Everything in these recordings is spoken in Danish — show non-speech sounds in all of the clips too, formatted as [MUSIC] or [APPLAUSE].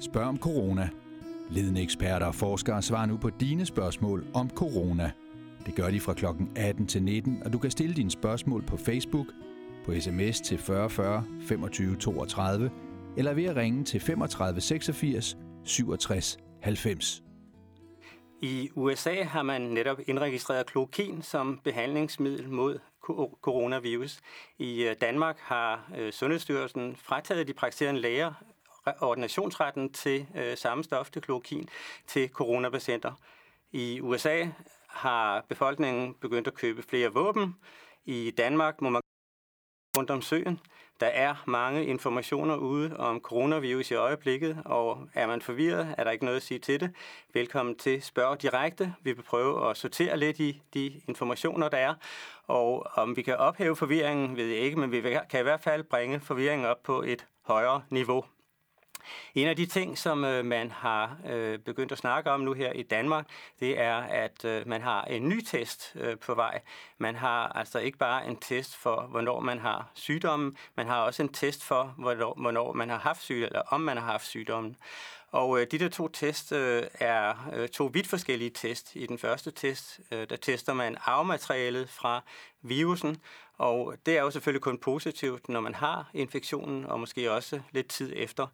Spørg om corona. Ledende eksperter og forskere svarer nu på dine spørgsmål om corona. Det gør de fra kl. 18 til 19, og du kan stille dine spørgsmål på Facebook, på sms til 4040 25 32, eller ved at ringe til 35 86 67 90. I USA har man netop indregistreret klokin som behandlingsmiddel mod coronavirus. I øh, Danmark har øh, Sundhedsstyrelsen frataget de praktiserende læger ordinationsretten til øh, samme stof, til klorokin, til coronapatienter. I USA har befolkningen begyndt at købe flere våben. I Danmark må man rundt om søen. Der er mange informationer ude om coronavirus i øjeblikket, og er man forvirret, er der ikke noget at sige til det. Velkommen til Spørg Direkte. Vi vil prøve at sortere lidt i de informationer, der er, og om vi kan ophæve forvirringen, ved jeg ikke, men vi kan i hvert fald bringe forvirringen op på et højere niveau. En af de ting, som øh, man har øh, begyndt at snakke om nu her i Danmark, det er, at øh, man har en ny test øh, på vej. Man har altså ikke bare en test for, hvornår man har sygdommen, man har også en test for, hvornår, hvornår man har haft sygdommen, eller om man har haft sygdommen. Og øh, de der to test øh, er øh, to vidt forskellige test. I den første test, øh, der tester man arvematerialet fra virusen, og det er jo selvfølgelig kun positivt, når man har infektionen, og måske også lidt tid efter.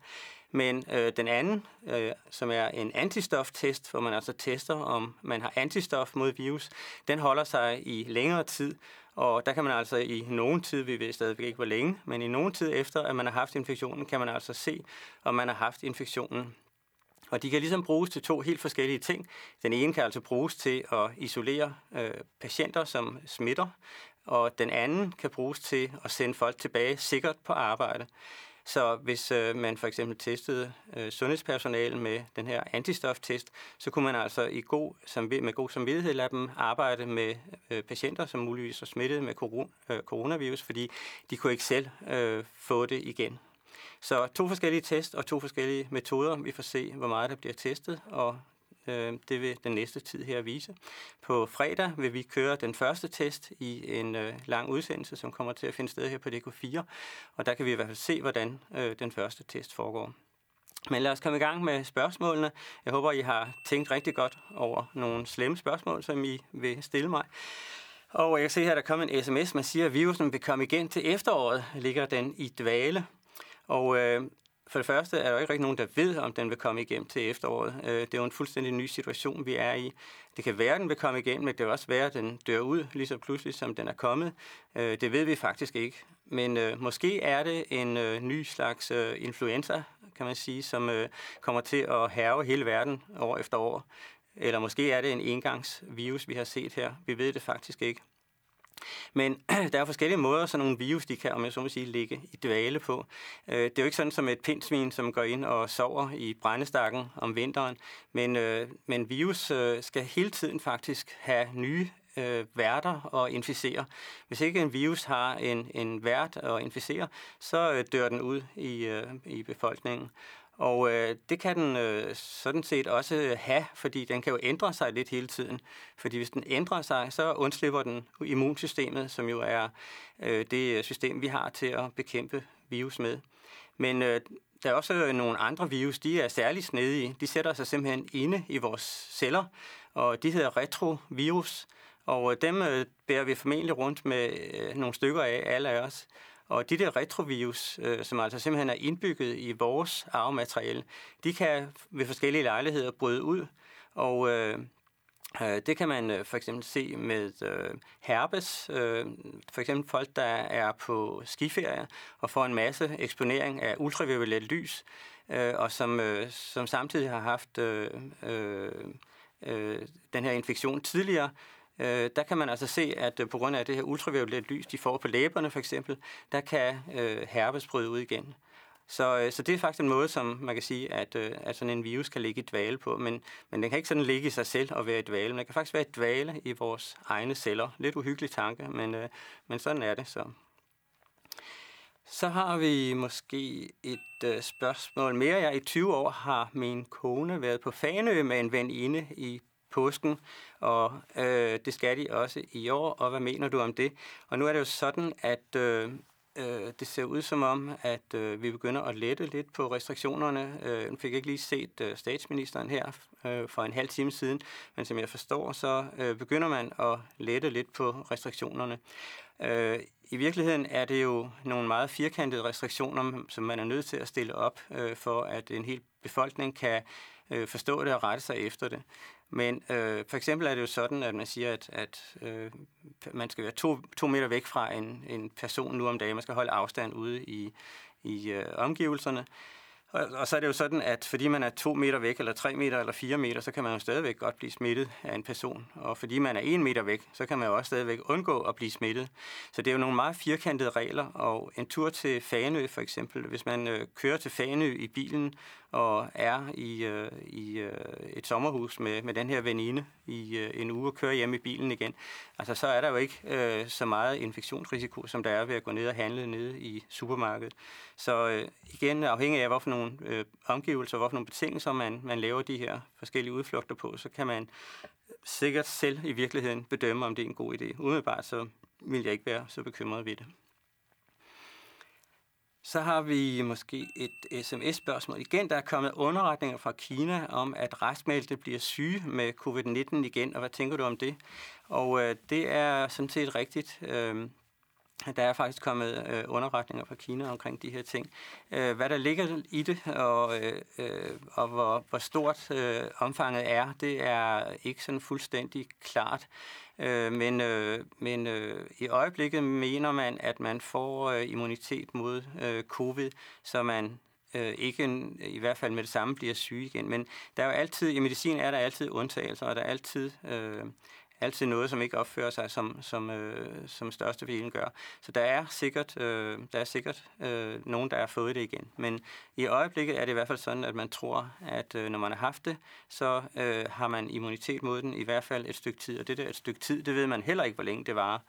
Men øh, den anden, øh, som er en antistoftest, hvor man altså tester, om man har antistof mod virus, den holder sig i længere tid, og der kan man altså i nogen tid, vi ved stadigvæk ikke hvor længe, men i nogen tid efter, at man har haft infektionen, kan man altså se, om man har haft infektionen. Og de kan ligesom bruges til to helt forskellige ting. Den ene kan altså bruges til at isolere øh, patienter, som smitter, og den anden kan bruges til at sende folk tilbage sikkert på arbejde. Så hvis øh, man for eksempel testede øh, sundhedspersonale med den her antistoftest, så kunne man altså i god, som, med god samvittighed lade dem arbejde med øh, patienter, som muligvis er smittet med corona, øh, coronavirus, fordi de kunne ikke selv øh, få det igen. Så to forskellige test og to forskellige metoder. Vi får se, hvor meget der bliver testet, og Øh, det vil den næste tid her vise. På fredag vil vi køre den første test i en øh, lang udsendelse, som kommer til at finde sted her på DK4, og der kan vi i hvert fald se, hvordan øh, den første test foregår. Men lad os komme i gang med spørgsmålene. Jeg håber, I har tænkt rigtig godt over nogle slemme spørgsmål, som I vil stille mig. Og jeg kan se her, der kommer en sms, man siger, at virusen vil komme igen til efteråret. Ligger den i dvale? Og øh, for det første er der jo ikke rigtig nogen, der ved, om den vil komme igennem til efteråret. Øh, det er jo en fuldstændig ny situation, vi er i. Det kan være, at den vil komme igennem, men det kan også være, at den dør ud lige så pludselig, som den er kommet. Øh, det ved vi faktisk ikke. Men øh, måske er det en øh, ny slags influenza, kan man sige, som kommer til at herve hele verden år efter år. Eller måske er det en engangsvirus, vi har set her. Vi ved det faktisk ikke. Men [CLEARS THROAT] der er forskellige måder, så nogle virus, de kan, om jeg så må sige, ligge i dvale på. Øh, det er jo ikke sådan som et pindsvin, som går ind og sover i brændestakken om vinteren, men, øh, men virus øh, skal hele tiden faktisk have nye øh, værter og inficere. Hvis ikke en virus har en, en vært at inficere, så øh, dør den ud i, øh, i befolkningen. Og øh, det kan den øh, sådan set også øh, have, fordi den kan jo ændre sig lidt hele tiden. Fordi hvis den ændrer sig, så undslipper den immunsystemet, som jo er øh, det øh, system, vi har til at bekæmpe virus med. Men øh, der er også øh, nogle andre virus, de er særligt snedige. De sætter sig simpelthen inde i vores celler, og de hedder retrovirus. Og dem øh, bærer vi formentlig rundt med øh, nogle stykker af, alle af os. Og de der retrovirus, øh, som altså simpelthen er indbygget i vores arvemateriale, de kan ved forskellige lejligheder bryde ud. Og øh, øh det kan man øh, for eksempel se med øh, herpes, øh, for eksempel folk, der er på skiferie og får en masse eksponering af ultraviolet lys, øh, og som, øh, som samtidig har haft øh, øh, øh den her infektion tidligere, øh, der kan man altså se, at øh, på grund af det her ultraviolet lys, de får på læberne for eksempel, der kan øh, herpes bryde ud igen. Så, øh, så det er faktisk en måde, som man kan sige, at, øh, at sådan en virus kan ligge i dvale på. Men, men den kan ikke sådan ligge i sig selv og være i dvale. Men den kan faktisk være i dvale i vores egne celler. Lidt uhyggelig tanke, men, men sådan er det så. Så har vi måske et øh, spørgsmål mere. Jeg i 20 år har min kone været på Fanø med en veninde i påsken, og øh, det skal de også i år, og hvad mener du om det? Og nu er det jo sådan, at øh, øh, det ser ud som om, at øh, vi begynder at lette lidt på restriktionerne. Øh, nu fik jeg ikke lige set øh, statsministeren her øh, for en halv time siden, men som jeg forstår, så øh, begynder man at lette lidt på restriktionerne. Øh, i virkeligheden er det jo nogle meget firkantede restriktioner, som man er nødt til at stille op, øh, for at en hel befolkning kan øh, forstå det og rette sig efter det. Men øh, for eksempel er det jo sådan, at man siger, at, at øh, man skal være to, to meter væk fra en, en person nu om dagen. Man skal holde afstand ude i, i øh, omgivelserne. Og, og så er det jo sådan, at fordi man er to meter væk, eller tre meter, eller fire meter, så kan man jo stadigvæk godt blive smittet af en person. Og fordi man er en meter væk, så kan man jo også stadigvæk undgå at blive smittet. Så det er jo nogle meget firkantede regler, og en tur til Fanø for eksempel, hvis man øh, kører til Fanø i bilen, og er i, øh, i øh, et sommerhus med, med den her veninde i øh, en uge og kører hjem i bilen igen, altså så er der jo ikke øh, så meget infektionsrisiko, som der er ved at gå ned og handle nede i supermarkedet. Så øh, igen, afhængig af, hvorfor nogle øh, omgivelser, hvorfor nogle betingelser man, man laver de her forskellige udflugter på, så kan man sikkert selv i virkeligheden bedømme, om det er en god idé. Umiddelbart så vil jeg ikke være så bekymret ved det. Så har vi måske et sms-spørgsmål igen. Der er kommet underretninger fra Kina om, at restmeldte bliver syge med covid-19 igen, og hvad tænker du om det? Og øh, det er sådan set rigtigt. Øh, der er faktisk kommet øh, underretninger fra Kina omkring de her ting. Øh, hvad der ligger i det, og, øh, øh, og hvor, hvor stort øh, omfanget er, det er ikke sådan fuldstændig klart. Øh, men øh, men øh, i øjeblikket mener man, at man får øh, immunitet mod øh, covid, så man øh, ikke i hvert fald med det samme bliver syg igen. Men der er jo altid, i medicin er der altid undtagelser, og der er altid øh, altid noget, som ikke opfører sig, som, som, øh, som størstedelen gør. Så der er sikkert, øh, der er sikkert øh, nogen, der har fået det igen. Men i øjeblikket er det i hvert fald sådan, at man tror, at øh, når man har haft det, så øh, har man immunitet mod den i hvert fald et stykke tid. Og det der et stykke tid, det ved man heller ikke, hvor længe det var.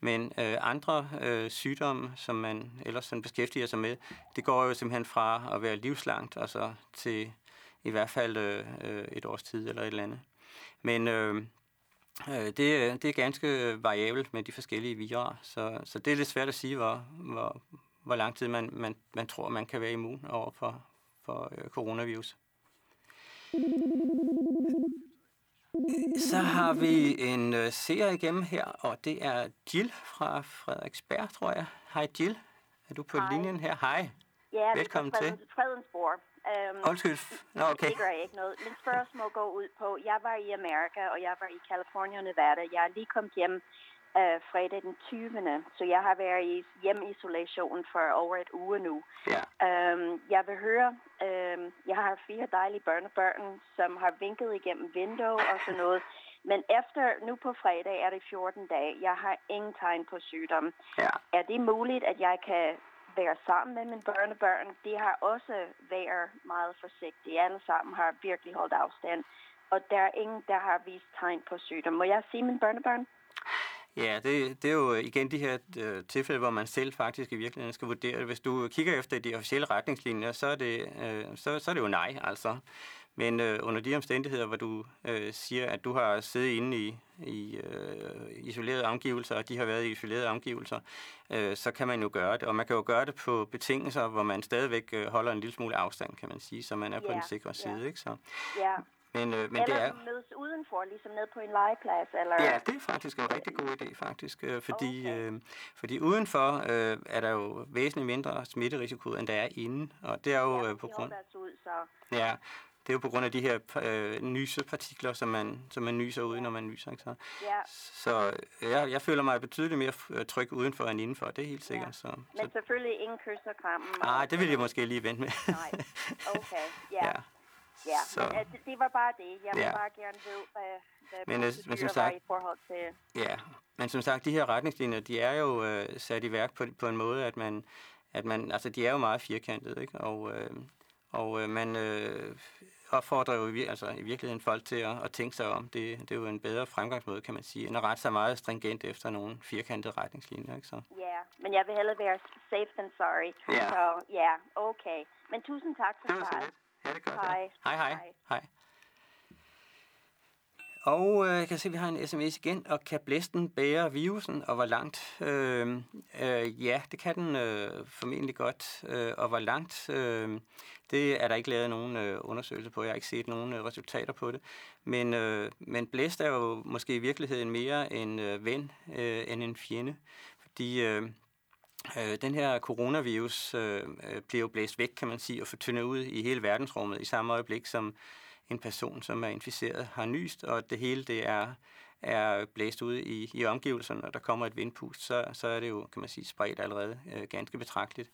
Men øh, andre øh, sygdomme, som man ellers sådan beskæftiger sig med, det går jo simpelthen fra at være livslangt, altså til i hvert fald øh, øh et års tid eller et eller andet. Men øh, Øh, det, det er ganske variabelt med de forskellige virer, så, så det er lidt svært at sige, hvor, hvor, hvor lang tid man, man, man tror, man kan være immun over for, for øh, coronavirus. Så har vi en øh, serie igennem her, og det er Jill fra Frederiksberg, tror jeg. Hej Jill, er du på Hej. linjen her? Hej. Ja, Velkommen til. Fredensborg. Um, Undskyld. Nå, okay. Det gør ikke noget. Min spørgsmål går ud på, jeg var i Amerika, og jeg var i California og Nevada. Jeg er lige kommet hjem uh, fredag den 20. Så jeg har været i hjemisolation for over et uge nu. Ja. Um, jeg vil høre, um, jeg har fire dejlige børnebørn, som har vinket igennem vindue og sådan noget. Men efter nu på fredag er det 14 dage. Jeg har ingen tegn på sygdom. Ja. Er det muligt, at jeg kan være sammen med mine børnebørn. De har også været meget forsigtige. Alle sammen har virkelig holdt afstand. Og der er ingen, der har vist tegn på sygdom. Må jeg sige mine børnebørn? Ja, det, det er jo igen de her øh, tilfælde, hvor man selv faktisk i virkeligheden skal vurdere det. Hvis du kigger efter de officielle retningslinjer, så er det, øh, så, så er det jo nej, altså. Men øh, under de omstændigheder, hvor du øh, siger, at du har siddet inde i, i øh, isolerede omgivelser, og de har været i isolerede omgivelser, øh, så kan man jo gøre det. Og man kan jo gøre det på betingelser, hvor man stadigvæk øh, holder en lille smule afstand, kan man sige, så man er yeah, på den sikre side. Yeah. Ikke? Så, yeah. Men, øh, men eller det er... mødes udenfor, ligesom ned på en legeplads? Eller... Ja, det er faktisk en rigtig god idé, faktisk. Øh, fordi, okay. øh, fordi udenfor øh, er der jo væsentligt mindre smitterisiko, end der er inde. Og det er jo ja, øh, på grund... Ud, så... Ja, det er jo på grund af de her øh, nysepartikler, som man, som man nyser ud, når man nyser. Ikke? Så, ja. så jeg, jeg føler mig betydeligt mere øh, tryg udenfor end indenfor, det er helt sikkert. Ja. Så, Men så, selvfølgelig ingen kys og kram? Nej, det vil jeg måske lige vente med. Nej, okay, [LAUGHS] ja. ja. Ja, så. men uh, det, var bare det. Jeg vil ja. bare gerne vide, hvad, hvad men, uh, men som sagt, i forhold til... Ja, men som sagt, de her retningslinjer, de er jo uh, sat i værk på, på en måde, at man, at man, altså de er jo meget firkantede, ikke? Og, uh, og uh, man, uh, opfordrer jo i, altså, i virkeligheden folk til at, at tænke sig om. Det, det er jo en bedre fremgangsmåde, kan man sige, end at rette sig meget stringent efter nogle firkantede retningslinjer. Ikke så? Ja, yeah, men jeg vil hellere være safe than sorry. Ja. Yeah. Så ja, yeah, okay. Men tusind tak for lidt. Ja, det gør hej. Hej, hej. Hej. hej og øh, jeg kan se, at vi har en sms igen. Og kan blæsten bære virusen, og hvor langt? Øh, øh, ja, det kan den øh, formentlig godt. Øh, og hvor langt? Øh, det er der ikke lavet nogen øh, undersøgelse på. Jeg har ikke set nogen øh, resultater på det. Men, øh, men blæst er jo måske i virkeligheden mere en øh, ven øh, end en fjende. Fordi... Øh, Øh, den her coronavirus øh, øh bliver jo blæst væk, kan man sige, og fortyndet ud i hele verdensrummet i samme øjeblik, som en person, som er inficeret, har nyst, og det hele det er, er blæst ud i, i omgivelserne, og der kommer et vindpust, så, så er det jo, kan man sige, spredt allerede øh, ganske betragteligt.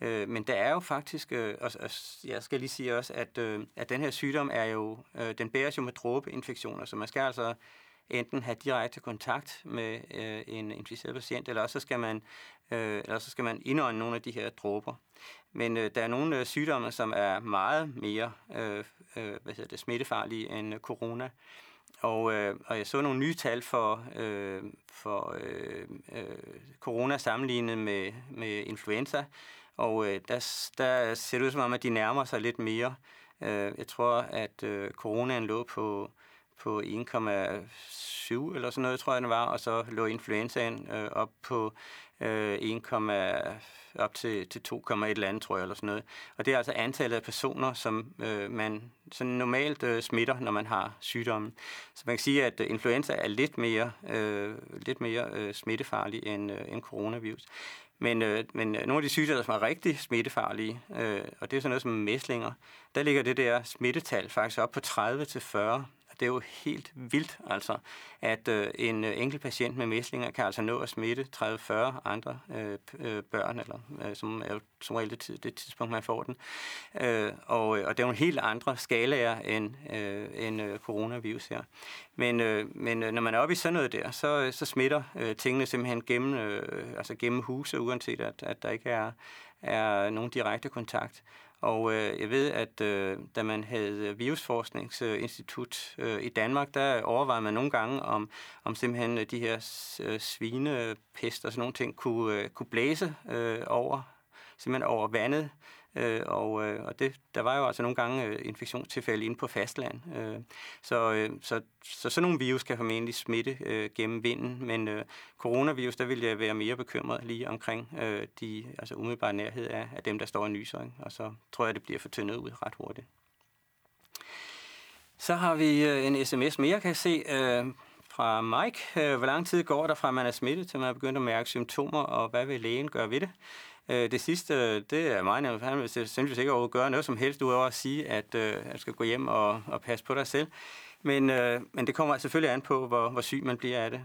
Øh, men der er jo faktisk, øh, og, og jeg skal lige sige også, at, øh, at den her sygdom er jo, øh, den bæres jo med dråbeinfektioner, så man skal altså enten have direkte kontakt med øh, en inficeret patient, eller også skal man, øh, eller så skal man indånde nogle af de her dråber. Men øh, der er nogle øh, sygdomme, som er meget mere øh, øh, hvad hedder det, smittefarlige end øh, corona. Og, øh, og jeg så nogle nye tal for, øh, for øh, øh, corona sammenlignet med, med influenza, og øh, der, der ser det ud som om, at de nærmer sig lidt mere. Øh, jeg tror, at øh, coronaen lå på på 1,7 eller sådan noget, tror jeg den var, og så lå influenzaen øh, op på øh, 1, op til, til 2,1 eller andet, tror jeg, eller sådan noget. Og det er altså antallet af personer, som øh, man sådan normalt øh, smitter, når man har sygdommen. Så man kan sige, at øh, influenza er lidt mere, øh, lidt mere øh, smittefarlig end, øh, end coronavirus. Men, øh, men øh, nogle af de sygdomme, som er rigtig smittefarlige, øh, og det er sådan noget som mæslinger, der ligger det der smittetal faktisk op på 30-40 det er jo helt vildt, altså, at øh, en øh, enkelt patient med mæslinger kan altså nå at smitte 30-40 andre øh, øh, børn, eller øh, som er jo som regel det, det tidspunkt, man får den. Øh, og, øh, og det er jo en helt andre skalaer end, øh, end øh, coronavirus her. Men, øh, men øh, når man er oppe i sådan noget der, så, så smitter øh, tingene simpelthen gennem, øh, altså gennem huse, uanset at, at der ikke er, er nogen direkte kontakt. Og øh, jeg ved, at øh, da man havde Virusforskningsinstitut øh, i Danmark, der overvejede man nogle gange, om, om simpelthen øh, de her øh, svinepest og sådan nogle ting kunne, øh, kunne blæse øh, over, simpelthen over vandet, Øh, og øh, og det, der var jo altså nogle gange øh, infektionstilfælde inde på fastland. Øh, så, øh, så, så sådan nogle virus kan formentlig smitte øh, gennem vinden, men øh, coronavirus, der vil jeg være mere bekymret lige omkring øh, de altså umiddelbare nærhed af, af dem, der står i nyser, ikke? og så tror jeg, det bliver fortyndet ud ret hurtigt. Så har vi øh, en sms mere, kan jeg se, øh, fra Mike. Øh, hvor lang tid går der fra, man er smittet, til man er begyndt at mærke symptomer, og hvad vil lægen gøre ved det? Øh, det sidste, det er mig, han vil sandsynligvis ikke at gøre noget som helst, udover at sige, at øh, jeg skal gå hjem og, og passe på dig selv. Men, øh, men det kommer selvfølgelig an på, hvor, hvor syg man bliver af det.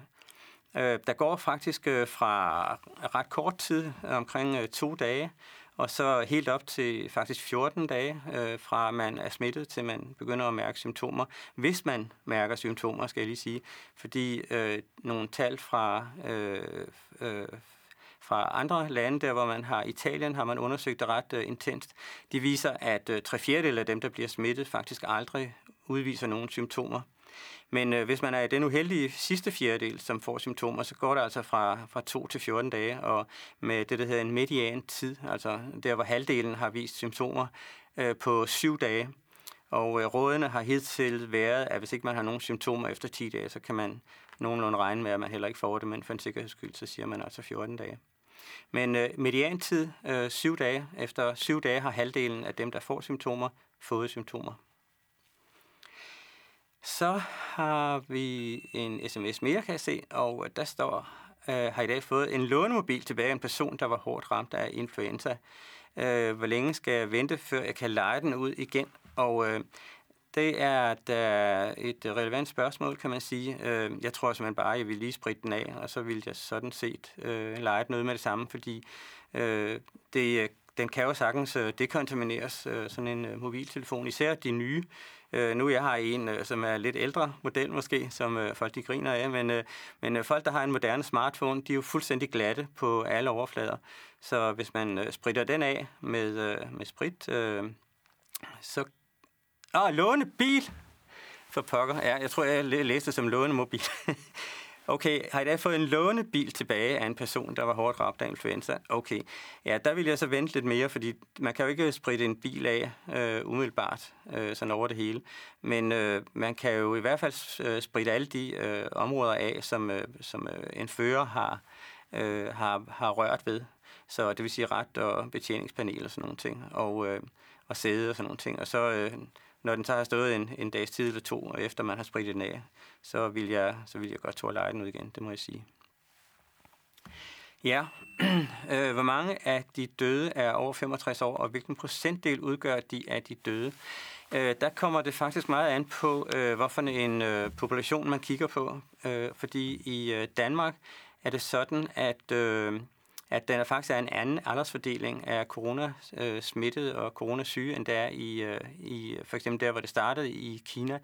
Øh, der går faktisk øh, fra ret kort tid, omkring øh, to dage, og så helt op til faktisk 14 dage, øh, fra man er smittet til man begynder at mærke symptomer. Hvis man mærker symptomer, skal jeg lige sige. Fordi øh, nogle tal fra, øh, øh, fra andre lande, der hvor man har Italien, har man undersøgt det ret øh, intenst. De viser, at øh, tre fjerdedel af dem, der bliver smittet, faktisk aldrig udviser nogen symptomer. Men øh, hvis man er i den uheldige sidste fjerdedel, som får symptomer, så går det altså fra, fra 2 til 14 dage, og med det, der hedder en median tid, altså der, hvor halvdelen har vist symptomer, øh, på 7 dage. Og øh, rådene har hidtil været, at hvis ikke man har nogen symptomer efter 10 dage, så kan man nogenlunde regne med, at man heller ikke får det, men for en sikkerheds skyld, så siger man altså 14 dage. Men øh, mediantid, øh, syv dage, efter syv dage har halvdelen af dem, der får symptomer, fået symptomer. Så har vi en sms mere, kan jeg se, og der står, øh, har i dag fået en lånemobil tilbage af en person, der var hårdt ramt af influenza. Øh, hvor længe skal jeg vente, før jeg kan lege den ud igen? Og øh, det er et, øh, et relevant spørgsmål, kan man sige. Øh, jeg tror simpelthen bare, at jeg ville lige spritte den af, og så ville jeg sådan set øh, lege noget med det samme, fordi øh, det, øh, den kan jo sagtens øh, dekontamineres, øh, sådan en øh, mobiltelefon, især de nye. Øh, nu jeg har en, øh, som er lidt ældre model måske, som øh, folk de griner af, men, øh, men øh, folk, der har en moderne smartphone, de er jo fuldstændig glatte på alle overflader. Så hvis man øh, spritter den af med, øh, med sprit, øh, så Åh, låne bil! For pokker. Ja, jeg tror, jeg læste det som lånemobil. [LAUGHS] Okay, har I da fået en lånebil tilbage af en person, der var hårdt ramt af influenza? Okay, ja, der vil jeg så vente lidt mere, fordi man kan jo ikke spritte en bil af øh, umiddelbart, øh, sådan over det hele. Men øh, man kan jo i hvert fald øh, spritte alle de øh, områder af, som, øh, som øh, en fører har, øh, har, har rørt ved. Så det vil sige ret og betjeningspanel og sådan nogle ting, og, øh, og sæde og sådan nogle ting. Og så... Øh, når den så har stået en, en dags tid eller to, og efter man har spritet den af, så vil jeg, så vil jeg godt tåle lege den ud igen, det må jeg sige. Ja, [CLEARS THROAT] øh, hvor mange af de døde er over 65 år, og hvilken procentdel udgør de af de døde? Øh, der kommer det faktisk meget an på, øh, hvorfor en øh, population man kigger på. Øh, fordi i øh, Danmark er det sådan, at øh, at der faktisk er en anden aldersfordeling af coronasmittede øh, og coronasyge, end der er i, øh, i for eksempel der, hvor det startede i Kina.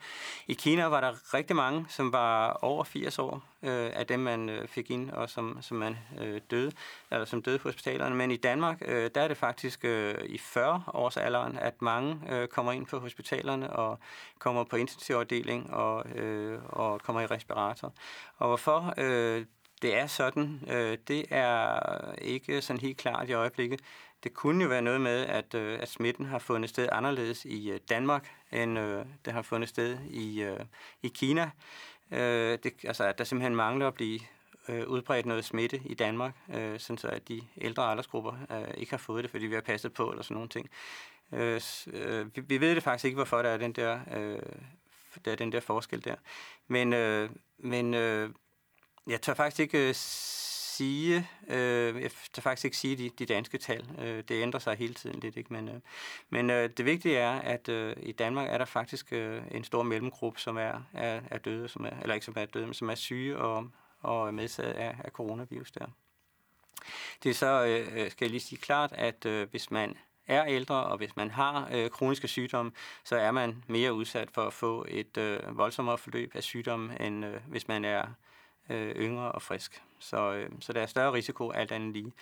I Kina var der rigtig mange, som var over 80 år øh, af dem, man øh, fik ind, og som, som man øh, døde, eller som døde på hospitalerne. Men i Danmark, øh, der er det faktisk øh, i 40 års alderen, at mange øh, kommer ind på hospitalerne og kommer på intensivafdeling og, øh, og kommer i respirator. Og hvorfor? Øh, det er sådan. Øh, det er ikke sådan helt klart i øjeblikket. Det kunne jo være noget med, at, øh, at smitten har fundet sted anderledes i øh, Danmark, end øh, det har fundet sted i, øh, i Kina. Øh, det, altså, at der simpelthen mangler at blive øh, udbredt noget smitte i Danmark, øh, sådan så at de ældre aldersgrupper øh, ikke har fået det, fordi vi har passet på eller sådan nogle ting. Øh, øh, vi, vi ved det faktisk ikke, hvorfor der er den der, øh, der, er den der forskel der. Men, øh, men øh, jeg tør faktisk ikke øh, sige, øh, jeg tør faktisk ikke sige de, de danske tal. Øh, det ændrer sig hele tiden lidt, ikke? Men, øh, men øh, det vigtige er, at øh, i Danmark er der faktisk øh, en stor mellemgruppe, som er, er, er døde, som er, eller ikke som er døde, men som er syge og, og medsat af, af coronavirus der. Det er så, øh, øh, skal jeg lige sige klart, at øh, hvis man er ældre, og hvis man har øh, kroniske sygdomme, så er man mere udsat for at få et øh, voldsommere forløb af sygdommen, end øh, hvis man er øh, yngre og frisk. Så, øh, så der er større risiko alt andet lige.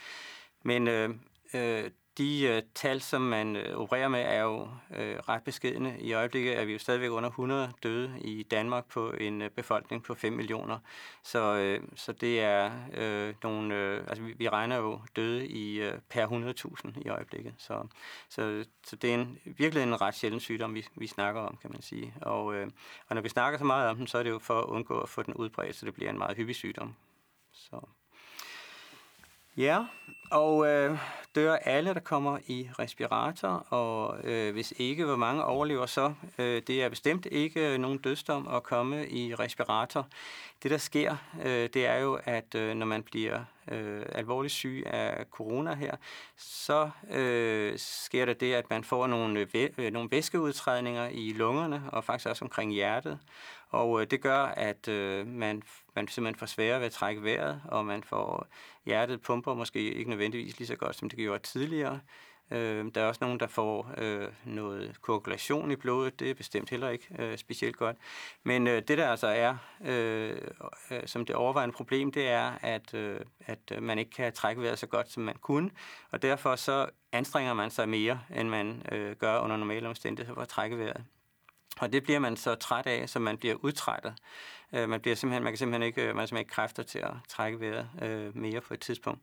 Men øh, øh, de øh, tal, som man øh, opererer med, er jo øh, ret beskedende. I øjeblikket er vi jo stadigvæk under 100 døde i Danmark på en øh, befolkning på 5 millioner. Så, øh, så det er øh, nogle... Øh, altså, vi, vi regner jo døde i øh, per 100.000 i øjeblikket. Så, så, så det er en, virkelig en ret sjælden sygdom, vi, vi snakker om, kan man sige. Og, øh, og når vi snakker så meget om den, så er det jo for at undgå at få den udbredt, så det bliver en meget hyppig sygdom. Så... Ja, og øh, dør alle, der kommer i respirator, og øh, hvis ikke, hvor mange overlever så? Øh, det er bestemt ikke øh, nogen dødsdom at komme i respirator. Det, der sker, øh, det er jo, at øh, når man bliver øh, alvorligt syg af corona her, så øh, sker der det, at man får nogle, væ- øh, nogle væskeudtrædninger i lungerne, og faktisk også omkring hjertet. Og øh, det gør, at øh, man, man simpelthen får sværere ved at trække vejret, og man får hjertet pumper måske ikke nødvendigvis lige så godt, som det gjorde tidligere. Øh, der er også nogen, der får øh, noget koagulation i blodet. Det er bestemt heller ikke øh, specielt godt. Men øh, det, der altså er øh, øh, som det overvejende problem, det er, at, øh, at man ikke kan trække vejret så godt, som man kunne. Og derfor så anstrenger man sig mere, end man øh, gør under normale omstændigheder for at trække vejret. Og det bliver man så træt af, så man bliver udtrættet. Øh, man, bliver simpelthen, man kan simpelthen ikke, øh, man har simpelthen ikke kræfter til at trække vejret øh, mere på et tidspunkt.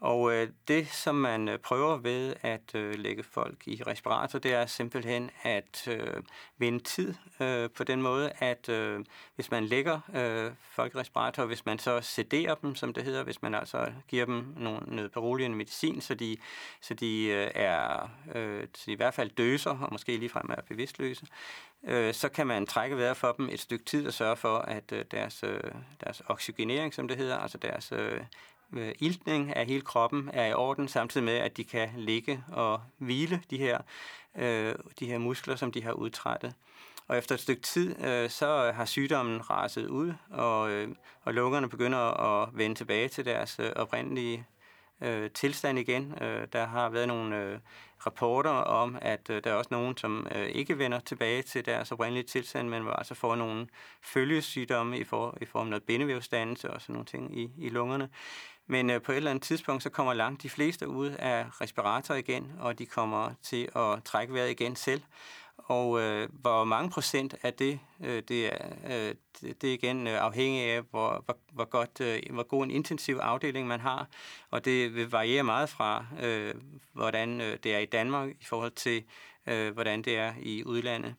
Og øh, det, som man øh, prøver ved at øh, lægge folk i respirator, det er simpelthen at øh, vinde tid øh, på den måde, at øh, hvis man lægger øh, folk i respirator, hvis man så sederer dem, som det hedder, hvis man altså giver dem nogle, noget beroligende medicin, så de, så de øh, er øh, så de i hvert fald døser, og måske ligefrem er bevidstløse, øh, så kan man trække vejret for dem et stykke tid og sørge for, at øh, deres, øh, deres oxygenering, som det hedder, altså deres øh, øh, iltning af hele kroppen er i orden, samtidig med, at de kan ligge og hvile de her, øh, de her muskler, som de har udtrættet. Og efter et stykke tid, øh, så har sygdommen raset ud, og, øh, og lungerne begynder at vende tilbage til deres øh, oprindelige øh, tilstand igen. Øh, der har været nogle øh, rapporter om, at øh, der er også nogen, som øh, ikke vender tilbage til deres oprindelige tilstand, men altså får nogle følgesygdomme i, for, i form af noget bindevævsdannelse og sådan nogle ting i, i lungerne. Men øh, på et eller andet tidspunkt, så kommer langt de fleste ud af respirator igen, og de kommer til at trække vejret igen selv. Og øh, hvor mange procent af det, øh, det, er, øh, det, det er igen øh, afhængig af, hvor, hvor, hvor, godt, øh, hvor god en intensiv afdeling man har. Og det vil variere meget fra, øh, hvordan øh, det er i Danmark i forhold til, øh, hvordan det er i udlandet.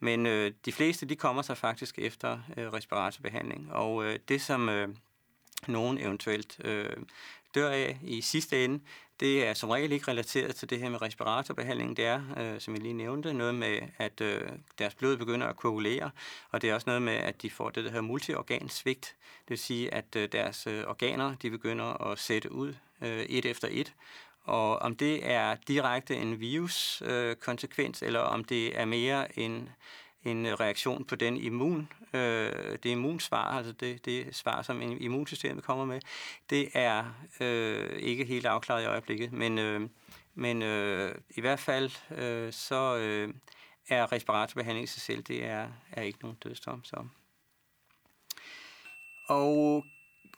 Men øh, de fleste, de kommer sig faktisk efter øh, respiratorbehandling. Og øh, det, som øh, nogen eventuelt øh, dør af i sidste ende, det er som regel ikke relateret til det her med respiratorbehandling. Det er, øh, som jeg lige nævnte, noget med, at øh, deres blod begynder at koagulere, og det er også noget med, at de får det, der hedder multiorgansvigt. Det vil sige, at øh, deres øh, organer de begynder at sætte ud øh, et efter et, og om det er direkte en viruskonsekvens, øh, eller om det er mere en, en øh, reaktion på den immun, øh, det immunsvar, altså det, det svar, som immunsystemet kommer med, det er øh, ikke helt afklaret i øjeblikket, men, øh, men øh, i hvert fald øh, så øh, er respiratorbehandling i sig selv, det er, er ikke nogen dødsdom. Så. Og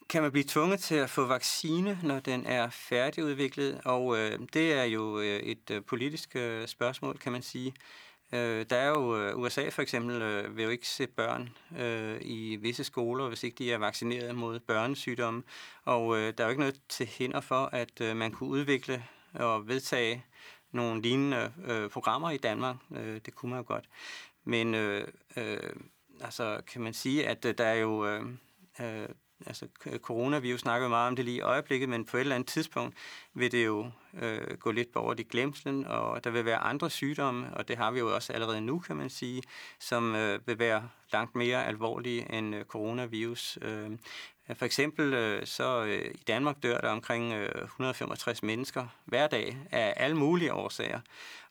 kan man blive tvunget til at få vaccine, når den er færdigudviklet, og øh, det er jo øh, et øh, politisk øh, spørgsmål, kan man sige. Øh, der er jo øh, USA for eksempel øh, vil jo ikke se børn øh, i visse skoler, hvis ikke de er vaccineret mod børnesygdomme, og øh, der er jo ikke noget til hinder for, at øh, man kunne udvikle og vedtage nogle lignende øh, programmer i Danmark. Øh, det kunne man jo godt. Men øh, øh, altså kan man sige, at øh, der er jo øh, øh, altså coronavirus snakker vi meget om det lige i øjeblikket, men på et eller andet tidspunkt vil det jo øh, gå lidt over i glemslen, og der vil være andre sygdomme, og det har vi jo også allerede nu, kan man sige, som øh, vil være langt mere alvorlige end øh, coronavirus. Øh, for eksempel øh, så øh, i Danmark dør der omkring øh, 165 mennesker hver dag af alle mulige årsager.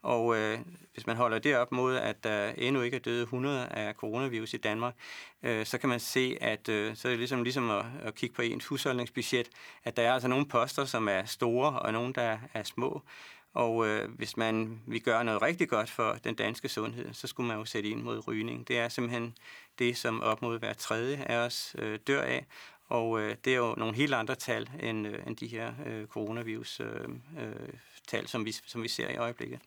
Og øh, hvis man holder det op mod, at der endnu ikke er døde 100 af coronavirus i Danmark, øh, så kan man se, at øh, så er det ligesom, ligesom at, at kigge på ens husholdningsbudget, at der er altså nogle poster, som er store, og nogle, der er små. Og øh, hvis man vil gøre noget rigtig godt for den danske sundhed, så skulle man jo sætte ind mod rygning. Det er simpelthen det, som op mod hver tredje af os øh, dør af, og øh, det er jo nogle helt andre tal end, øh, end de her øh, coronavirus øh, øh, tal, som vi, som vi ser i øjeblikket.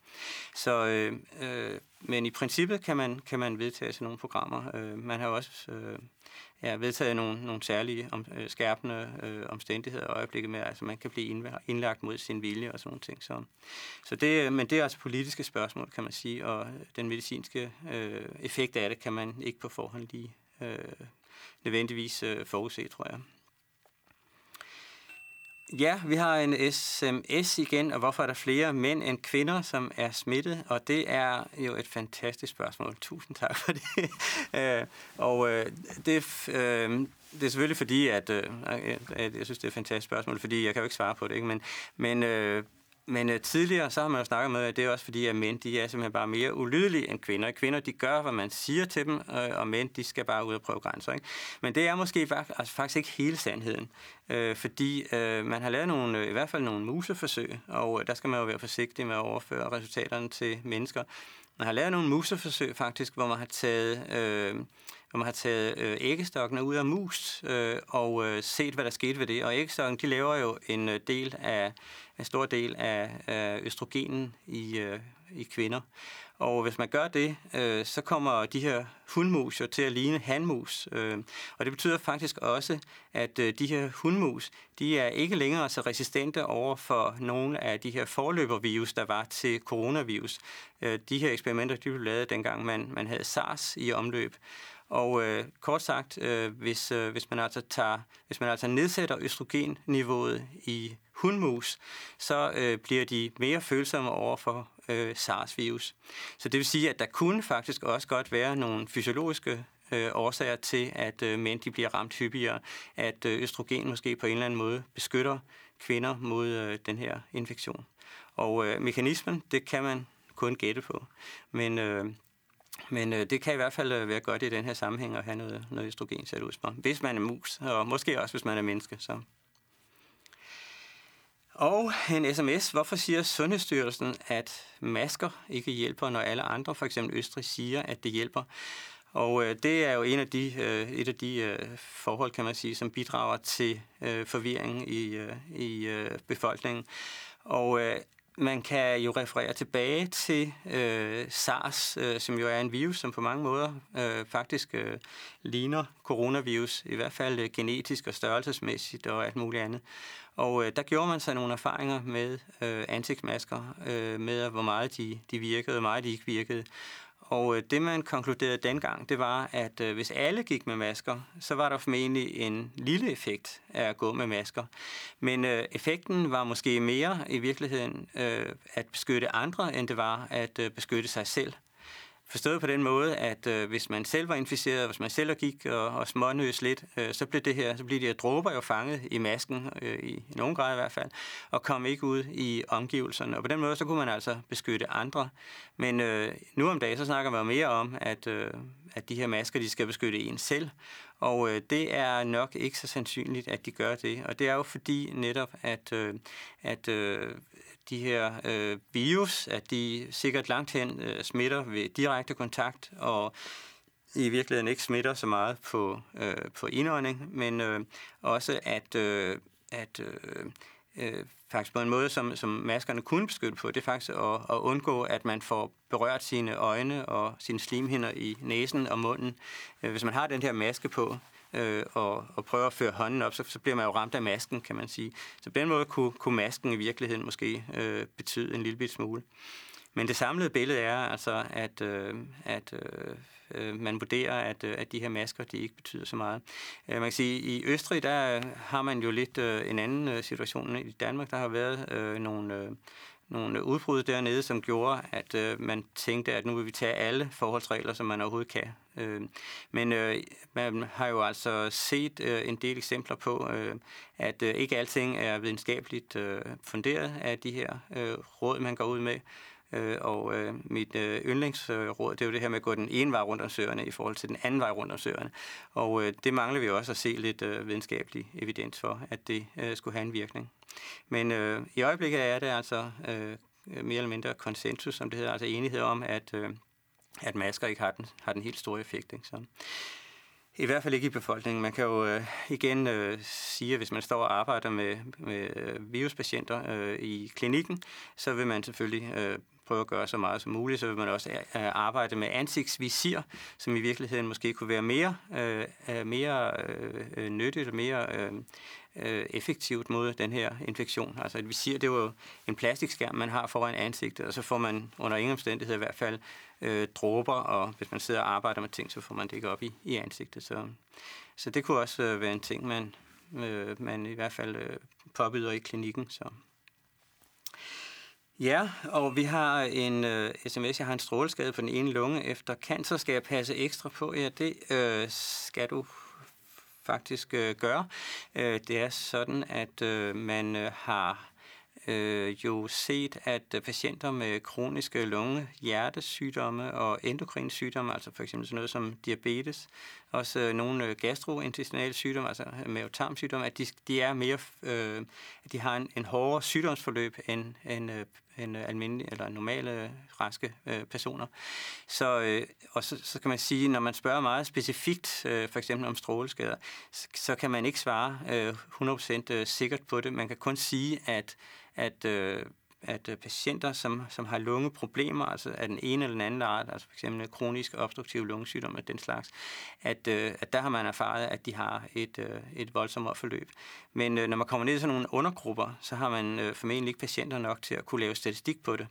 Så, øh, øh, men i princippet kan man, kan man vedtage sådan nogle programmer. Øh, man har også øh, ja, vedtaget nogle, nogle særlige om, øh, skærpende øh, omstændigheder i øjeblikket med, altså man kan blive indlagt mod sin vilje og sådan nogle ting. Så, så det, øh, men det er altså politiske spørgsmål, kan man sige, og øh, den medicinske øh, effekt af det kan man ikke på forhånd lige øh, nødvendigvis øh, forudse, tror jeg. Ja, vi har en sms igen, og hvorfor er der flere mænd end kvinder, som er smittet? Og det er jo et fantastisk spørgsmål. Tusind tak for det. [LAUGHS] Øh, og øh, det, øh, det er selvfølgelig fordi, at jeg synes, det er et fantastisk spørgsmål, fordi jeg kan jo ikke svare på det, ikke? men, men men øh, tidligere, så har man jo snakket med, at det er også fordi, at mænd, de er simpelthen bare mere ulydelige end kvinder. Kvinder, de gør, hvad man siger til dem, øh, og mænd, de skal bare ud og prøve grænser. Ikke? Men det er måske altså, faktisk ikke hele sandheden. øh, fordi øh, man har lavet nogle, øh, i hvert fald nogle museforsøg, og øh, der skal man jo være forsigtig med at overføre resultaterne til mennesker. Man har lavet nogle museforsøg faktisk, hvor man har taget... øh, hvor man har taget øh, æggestokkene ud af mus øh, og øh, set, hvad der skete ved det. Og æggestokken, de laver jo en øh, del af en stor del af, øh, østrogenen i, øh, i kvinder. Og hvis man gør det, øh, så kommer de her hundmus jo til at ligne handmus. Øh, og det betyder faktisk også, at øh, de her hundmus, de er ikke længere så resistente over for nogle af de her forløbervirus, der var til coronavirus. Øh, de her eksperimenter, de blev lavet dengang, man, man havde SARS i omløb. Og øh, kort sagt, øh, hvis, øh, hvis, man altså tager, hvis man altså nedsætter østrogenniveauet i hundmus, så øh, bliver de mere følsomme over for øh, SARS-virus. Så det vil sige, at der kunne faktisk også godt være nogle fysiologiske øh, årsager til, at øh, mænd de bliver ramt hyppigere, at øh, østrogen måske på en eller anden måde beskytter kvinder mod øh, den her infektion. Og øh, mekanismen, det kan man kun gætte på. Men øh, men øh, det kan i hvert fald øh, være godt i den her sammenhæng at have noget, noget østrogen sat ud på. Hvis man er mus, og måske også hvis man er menneske. Så. Og en sms. Hvorfor siger Sundhedsstyrelsen, at masker ikke hjælper, når alle andre, for eksempel Østrig, siger, at det hjælper? Og øh, det er jo en af de, øh, et af de øh, forhold, kan man sige, som bidrager til øh, i, øh, i øh, befolkningen. Og øh, man kan jo referere tilbage til øh, SARS, øh, som jo er en virus, som på mange måder øh, faktisk øh, ligner coronavirus, i hvert fald øh, genetisk og størrelsesmæssigt og alt muligt andet. Og øh, der gjorde man sig nogle erfaringer med øh, ansigtsmasker, øh, med hvor meget de, de virkede, og hvor meget de ikke virkede. Og øh, det, man konkluderede dengang, det var, at øh, hvis alle gik med masker, så var der formentlig en lille effekt af at gå med masker. Men øh, effekten var måske mere i virkeligheden øh, at beskytte andre, end det var at øh, beskytte sig selv. Forstået på den måde, at øh, hvis man selv var inficeret, hvis man selv gik og, og smånøs lidt, øh, så blev det her, så blev de her dråber jo fanget i masken, øh, i, i nogen grad i hvert fald, og kom ikke ud i omgivelserne. Og på den måde, så kunne man altså beskytte andre. Men øh, nu om dagen, så snakker man mere om, at, øh, at de her masker, de skal beskytte en selv. Og øh, det er nok ikke så sandsynligt, at de gør det. Og det er jo fordi netop, at, øh, at øh, de her øh, virus, at de sikkert langt hen øh, smitter ved direkte kontakt, og i virkeligheden ikke smitter så meget på, øh, på indånding, men øh, også at, øh, at øh, øh, faktisk på en måde, som, som maskerne kunne beskytte på, det er faktisk at, at undgå, at man får berørt sine øjne og sine slimhinder i næsen og munden. Øh, hvis man har den her maske på, øh, og, og prøver at føre hånden op, så, så bliver man jo ramt af masken, kan man sige. Så på den måde kunne, kunne masken i virkeligheden måske øh, betyde en lille bit smule. Men det samlede billede er altså, at, øh, at øh, øh man vurderer, at, øh, at de her masker de ikke betyder så meget. Øh, man kan sige, at i Østrig der har man jo lidt øh, en anden øh, situation. I Danmark der har været øh, nogle... Øh, nogle udbrud dernede, som gjorde, at øh, man tænkte, at nu vil vi tage alle forholdsregler, som man overhovedet kan. Øh, men øh, man har jo altså set øh, en del eksempler på, øh, at øh, ikke alting er videnskabeligt øh, funderet af de her øh, råd, man går ud med. Øh, og øh, mit øh, yndlingsråd, det er jo det her med at gå den ene vej rundt om søerne i forhold til den anden vej rundt om søerne. Og øh, det mangler vi også at se lidt øh, videnskabelig evidens for, at det øh, skulle have en virkning. Men øh, i øjeblikket er det altså øh, mere eller mindre konsensus, som det hedder, altså enighed om, at, øh, at masker ikke har den, har den helt store effekt. Ikke? Så, i hvert fald ikke i befolkningen. Man kan jo øh, igen øh, sige, at hvis man står og arbejder med, med øh, viruspatienter øh, i klinikken, så vil man selvfølgelig øh, prøve at gøre så meget som muligt. Så vil man også øh, øh, arbejde med ansigtsvisir, som i virkeligheden måske kunne være mere, øh, mere øh, nyttigt og mere øh, effektivt mod den her infektion. Altså vi siger, det er jo en plastikskærm, man har foran ansigtet, og så får man under ingen omstændighed i hvert fald øh, dråber, og hvis man sidder og arbejder med ting, så får man det ikke op i, i ansigtet. Så, så det kunne også øh, være en ting, man, øh, man i hvert fald øh, påbyder i klinikken. Så. Ja, og vi har en øh, sms, jeg har en stråleskade på den ene lunge efter cancer. Skal jeg passe ekstra på? Ja, det øh, skal du faktisk øh, gøre. Øh, det er sådan, at øh, man øh, har øh, jo set, at øh, patienter med kroniske lunge, hjertesygdomme og endokrinsygdomme, altså for eksempel sådan noget som diabetes, også øh, nogle øh, gastrointestinale sygdomme, altså øh, mavetarmsygdomme, at de, de er mere, øh, at de har en, en hårdere sygdomsforløb end, end, øh, end almindelige eller normale øh, raske øh, personer. Så, øh, og så, så kan man sige, når man spørger meget specifikt, øh, for eksempel om stråleskader, så, så kan man ikke svare øh, 100% sikkert på det. Man kan kun sige, at at, øh, at øh, patienter, som, som har lungeproblemer, altså af den ene eller den anden art, altså f.eks. kronisk obstruktiv lungesygdom og den slags, at, øh, at der har man erfaret, at de har et, øh, et voldsomt forløb. Men når man kommer ned i sådan nogle undergrupper, så har man formentlig ikke patienter nok til at kunne lave statistik på det.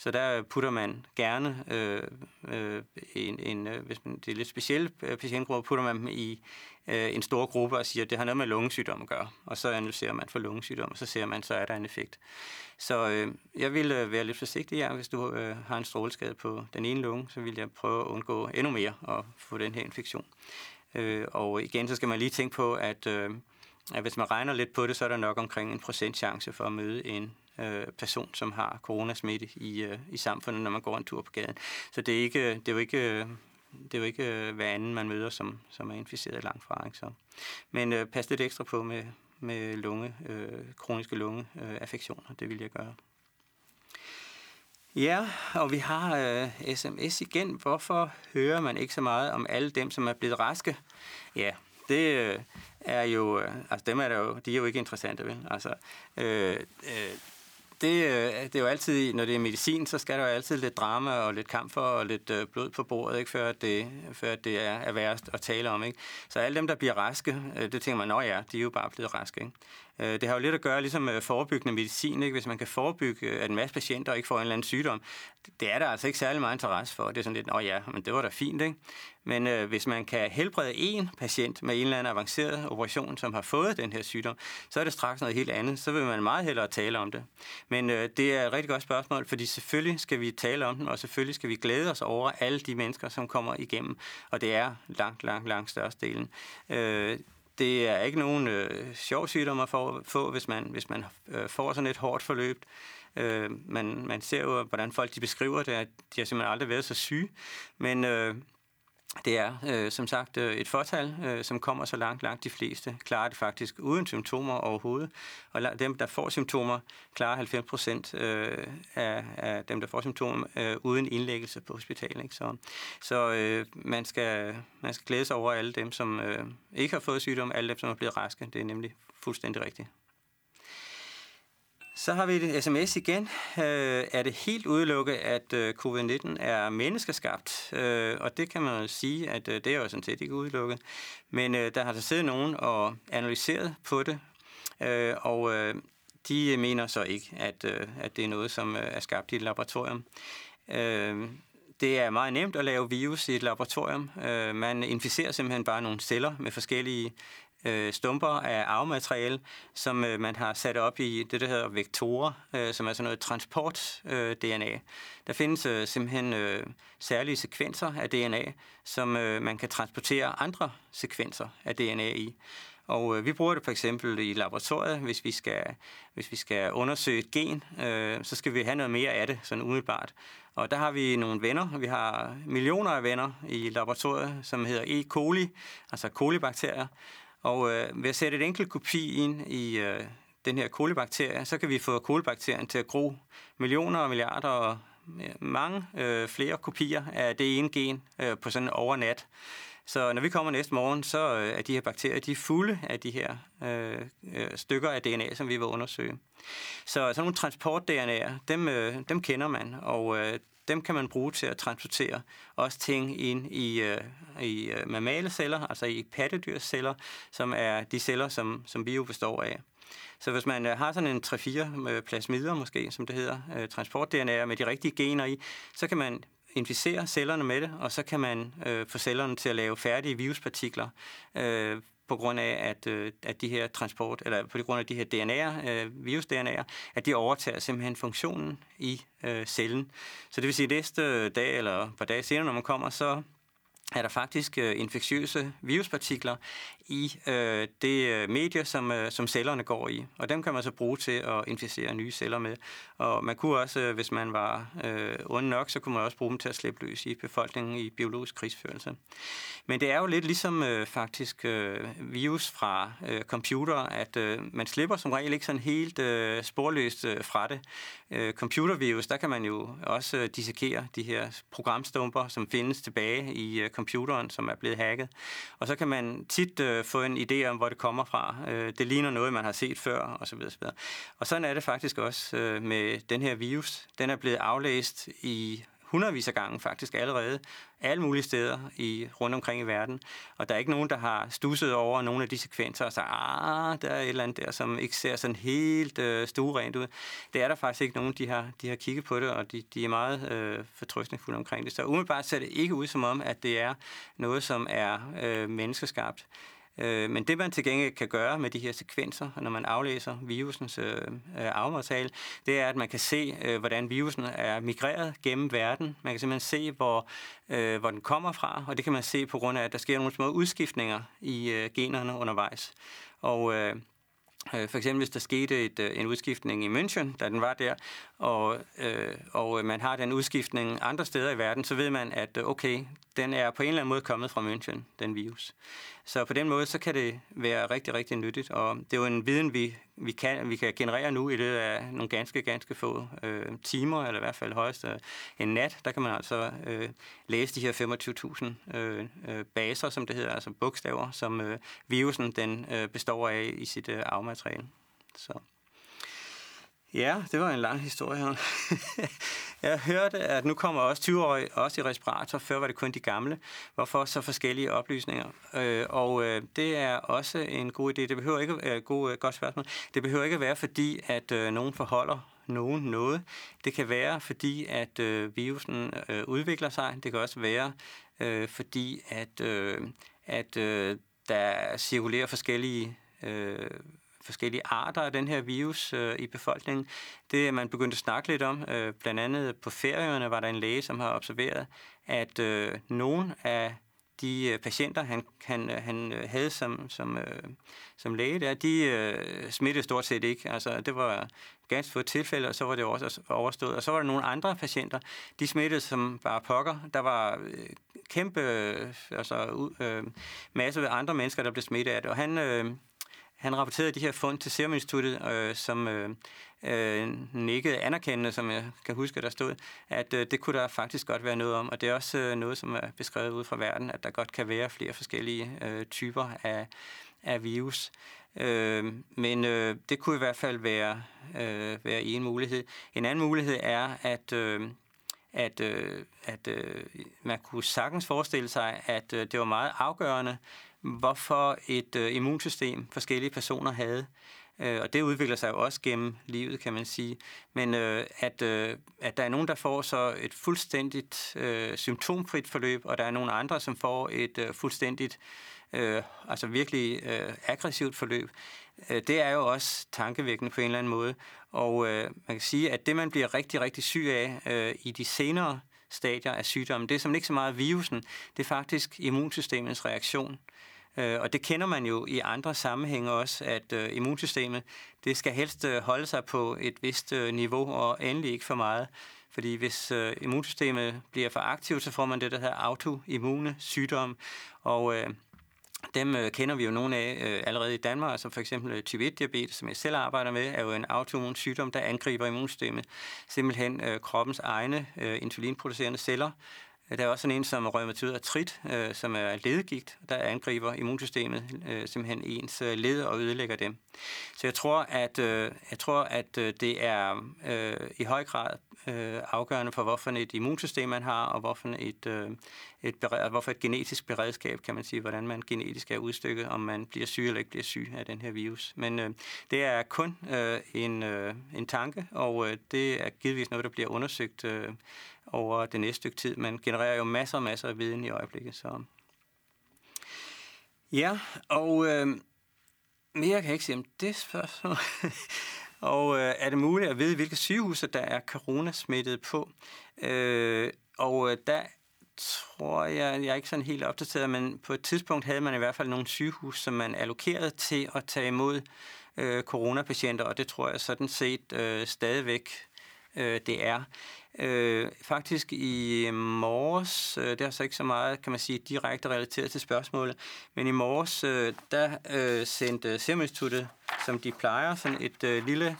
Så der putter man gerne øh, øh, en, en hvis man, det er lidt specielle patientgrupper, putter man dem i øh, en stor gruppe og siger, at det har noget med lungesygdom at gøre. Og så analyserer man for lungesygdom, og så ser man, så er der en effekt. Så øh, jeg vil øh, være lidt forsigtig her. Hvis du øh, har en stråleskade på den ene lunge, så vil jeg prøve at undgå endnu mere at få den her infektion. Øh, og igen, så skal man lige tænke på, at, øh, at hvis man regner lidt på det, så er der nok omkring en procent chance for at møde en øh, person, som har coronasmitte i, øh, i samfundet, når man går en tur på gaden. Så det er, ikke, det er jo ikke øh, det er jo ikke øh, hver anden, man møder, som, som er inficeret langt fra. Ikke? Så. Men øh, pas lidt ekstra på med, med lunge, øh, kroniske lungeaffektioner. Øh, det vil jeg gøre. Ja, og vi har øh, sms igen. Hvorfor hører man ikke så meget om alle dem, som er blevet raske? Ja, det øh, er jo, øh, altså dem er der jo, de er jo ikke interessante, vel? Altså, øh, øh, det, øh, det er jo altid, når det er medicin, så skal der jo altid lidt drama og lidt kamp for og lidt øh, blod på bordet, ikke, før, det, før det er, er værst at tale om. Ikke? Så alle dem, der bliver raske, øh, det tænker man, nå ja, de er jo bare blevet raske. Ikke? Øh, det har jo lidt at gøre ligesom med forebyggende medicin. Ikke? Hvis man kan forebygge, øh, at en masse patienter ikke får en eller anden sygdom, det er der altså ikke særlig meget interesse for. Det er sådan lidt, åh ja, men det var da fint. Ikke? Men øh, hvis man kan helbrede en patient med en eller anden avanceret operation, som har fået den her sygdom, så er det straks noget helt andet. Så vil man meget hellere tale om det. Men øh, det er et rigtig godt spørgsmål, fordi selvfølgelig skal vi tale om den, og selvfølgelig skal vi glæde os over alle de mennesker, som kommer igennem. Og det er langt, langt, langt størstedelen. Øh, det er ikke nogen øh, sjov sygdom at få, få hvis man, hvis man øh, får sådan et hårdt forløb. Øh, man, man ser jo, hvordan folk de beskriver det, at de har simpelthen aldrig været så syge. Men øh, det er øh, som sagt øh, et fortal, øh, som kommer så langt, langt de fleste klarer det faktisk uden symptomer overhovedet. Og dem, der får symptomer, klarer 90 procent øh, af, af dem, der får symptomer, øh, uden indlæggelse på hospitalet. Ikke? Så, så øh, man, skal, man skal glæde sig over alle dem, som øh, ikke har fået sygdom, alle dem, som er blevet raske. Det er nemlig fuldstændig rigtigt. Så har vi et sms igen. Øh, er det helt udelukket, at øh, covid-19 er menneskeskabt? Øh, og det kan man jo sige, at øh, det er jo sådan set ikke udelukket. Men øh, der har der siddet nogen og analyseret på det, øh, og øh, de mener så ikke, at, øh, at det er noget, som øh, er skabt i et laboratorium. Øh, det er meget nemt at lave virus i et laboratorium. Øh, man inficerer simpelthen bare nogle celler med forskellige øh, stumper af arvemateriale, som øh, man har sat op i det, der hedder vektorer, øh, som er sådan noget transport-DNA. Øh, der findes øh, simpelthen øh, særlige sekvenser af DNA, som øh, man kan transportere andre sekvenser af DNA i. Og øh, vi bruger det for eksempel i laboratoriet, hvis vi skal, hvis vi skal undersøge et gen, øh, så skal vi have noget mere af det, sådan umiddelbart. Og der har vi nogle venner, vi har millioner af venner i laboratoriet, som hedder E. coli, altså kolibakterier, og øh, ved at sætte et enkelt kopi ind i øh, den her kolibakterie, så kan vi få kolibakterien til at gro millioner og milliarder og mange øh, flere kopier af det ene gen øh, på sådan en overnat. Så når vi kommer næste morgen, så øh, er de her bakterier de er fulde af de her øh, øh stykker af DNA, som vi vil undersøge. Så sådan nogle transport-DNA'er, dem, øh, dem kender man, og øh, dem kan man bruge til at transportere også ting ind i, øh, i øh, mammale celler, altså i pattedyrsceller, som er de celler, som, som bio består af. Så hvis man øh, har sådan en 3-4 øh, plasmider måske, som det hedder, øh, transport-DNA med de rigtige gener i, så kan man inficere cellerne med det, og så kan man øh, få cellerne til at lave færdige viruspartikler, øh, på grund af, at, øh, at de her transport, eller på grund af de her DNA'er, øh, virus-DNA'er, at de overtager simpelthen funktionen i øh, cellen. Så det vil sige, at næste dag eller et par dage senere, når man kommer, så er der faktisk øh, infektiøse viruspartikler i øh, det øh, medie, som, øh, som cellerne går i. Og dem kan man så bruge til at inficere nye celler med. Og man kunne også, øh, hvis man var øh, ond nok, så kunne man også bruge dem til at slippe løs i befolkningen i biologisk krigsførelse. Men det er jo lidt ligesom øh, faktisk øh, virus fra øh, computer, at øh, man slipper som regel ikke sådan helt øh, sporløst øh, fra det. Øh, computervirus, der kan man jo også øh, dissekere de her programstumper, som findes tilbage i øh, computeren, som er blevet hacket. Og så kan man tit øh, Øh, få en idé om, hvor det kommer fra. Øh, det ligner noget, man har set før, osv. osv. Og sådan er det faktisk også øh, med den her virus. Den er blevet aflæst i hundredvis af gange faktisk allerede, alle mulige steder i, rundt omkring i verden. Og der er ikke nogen, der har stusset over nogle af de sekvenser og sagt, ah, der er et eller andet der, som ikke ser sådan helt øh, stuerent ud. Det er der faktisk ikke nogen, de har, de har kigget på det, og de, de er meget øh, fortrystningsfulde omkring det. Så umiddelbart ser det ikke ud som om, at det er noget, som er øh, menneskeskabt. Øh, men det, man til gengæld kan gøre med de her sekvenser, når man aflæser virusens øh, øh arvemateriale, det er, at man kan se, øh, hvordan virusen er migreret gennem verden. Man kan simpelthen se, hvor, øh, hvor den kommer fra, og det kan man se på grund af, at der sker nogle små udskiftninger i øh, generne undervejs. Og øh, øh for eksempel hvis der skete et, øh, en udskiftning i München, da den var der, og, øh, og man har den udskiftning andre steder i verden, så ved man, at okay, den er på en eller anden måde kommet fra München, den virus. Så på den måde, så kan det være rigtig, rigtig nyttigt, og det er jo en viden, vi, vi, kan, vi kan generere nu i det af nogle ganske, ganske få øh, timer, eller i hvert fald højst øh, en nat. Der kan man altså øh, læse de her 25.000 øh, øh, baser, som det hedder, altså bogstaver, som øh, virusen den øh, består af i sit øh, arvemateriale. Så. Ja, det var en lang historie. [LAUGHS] jeg hørte, at nu kommer også 20 år også i respirator. Før var det kun de gamle. Hvorfor så forskellige oplysninger? Øh, og øh, det er også en god idé. Det behøver ikke øh, god, øh, godt spørgsmål. Det behøver ikke at være fordi, at øh, nogen forholder nogen noget. Det kan være fordi, at øh, virusen udvikler sig. Det kan også være fordi, at, at der cirkulerer forskellige forskellige arter af den her virus øh, i befolkningen. Det man begyndte at snakke lidt om. Øh, blandt andet på ferierne var der en læge, som har observeret, at øh, nogle af de øh, patienter, han, han, øh, han øh, havde som, som, øh, som læge der, de øh, smittede stort set ikke. Altså, det var ganske få tilfælde, og så var det også altså, overstået. Og så var der nogle andre patienter, de smittede som bare pokker. Der var øh, kæmpe øh, altså, øh, masse af andre mennesker, der blev smittet af det. Og han, øh, han rapporterede de her fund til Serum Instituttet, øh, som øh, øh, nikkede anerkendende, som jeg kan huske, der stod, at øh, det kunne der faktisk godt være noget om. Og det er også øh, noget, som er beskrevet ud fra verden, at der godt kan være flere forskellige øh, typer af, af virus. Øh, men øh, det kunne i hvert fald være, øh, være en mulighed. En anden mulighed er, at... Øh, at, øh, at øh, man kunne sagtens forestille sig, at øh, det var meget afgørende, hvorfor et øh, immunsystem forskellige personer havde. Øh, og det udvikler sig jo også gennem livet, kan man sige. Men øh, at, øh, at der er nogen, der får så et fuldstændigt øh, symptomfrit forløb, og der er nogle andre, som får et øh, fuldstændigt, øh, altså virkelig øh, aggressivt forløb, øh, det er jo også tankevækkende på en eller anden måde. Og øh, man kan sige, at det, man bliver rigtig, rigtig syg af øh, i de senere stadier af sygdommen, det er som ikke så meget virusen, det er faktisk immunsystemets reaktion. Øh, Øh, og det kender man jo i andre sammenhænge også, at øh, immunsystemet det skal helst øh, holde sig på et vist niveau, og endelig ikke for meget. Fordi hvis immunsystemet bliver for aktivt, så får man det, der hedder autoimmune sygdom. Og øh, dem øh, kender vi jo nogle af øh, allerede i Danmark, som for eksempel type 1-diabetes, som jeg selv arbejder med, er jo en autoimmun sygdom, der angriber immunsystemet, simpelthen øh, kroppens egne øh, insulinproducerende celler, Øh, der er også sådan en som rheumatoid artrit, øh, som er ledegigt, der angriber immunsystemet øh, simpelthen ens øh, led og ødelægger dem. Så jeg tror, at, øh, jeg tror, at øh, det er øh, i høj grad øh, afgørende for, hvorfor et immunsystem man har, og hvorfor et, øh, et, bered, hvorfor et genetisk beredskab, kan man sige, hvordan man genetisk er udstykket, om man bliver syg eller ikke bliver syg af den her virus. Men øh, det er kun øh, en, øh, en tanke, og øh, det er givetvis noget, der bliver undersøgt øh, over det næste stykke tid. Man genererer jo masser og masser af viden i øjeblikket. Så. Ja, og øh, mere kan jeg ikke sige om det spørgsmål. [LAUGHS] og øh, er det muligt at vide, hvilke sygehuse der er coronasmittet på? Øh, og øh, der tror jeg, jeg er ikke sådan helt opdateret, men på et tidspunkt havde man i hvert fald nogle sygehus, som man allokerede til at tage imod øh, coronapatienter, og det tror jeg sådan set øh, stadigvæk øh, det er. Øh, faktisk i øh, morges, øh, det er så ikke så meget, kan man sige, direkte relateret til spørgsmålet, men i morges, øh, der øh, sendte Serum Instituttet, som de plejer, sådan et øh, lille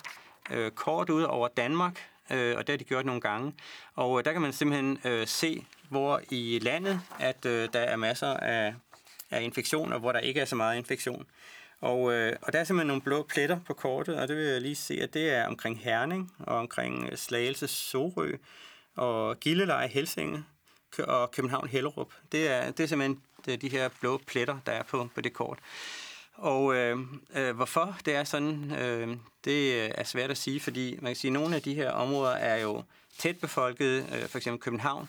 øh, kort ud over Danmark, øh, og det har de gjort nogle gange. Og øh, der kan man simpelthen øh, se, hvor i landet, at øh, der er masser af, af infektioner, hvor der ikke er så meget infektion. Og, øh, og der er simpelthen nogle blå pletter på kortet, og det vil jeg lige se, at det er omkring Herning og omkring øh, Slagelse Sorø og Gilleleje Helsinge og København Hellerup. Det er, det er simpelthen det er de her blå pletter, der er på, på det kort. Og øh, øh, hvorfor det er sådan, øh, det øh, er svært at sige, fordi man kan sige, at nogle af de her områder er jo tæt befolket, øh, for eksempel København,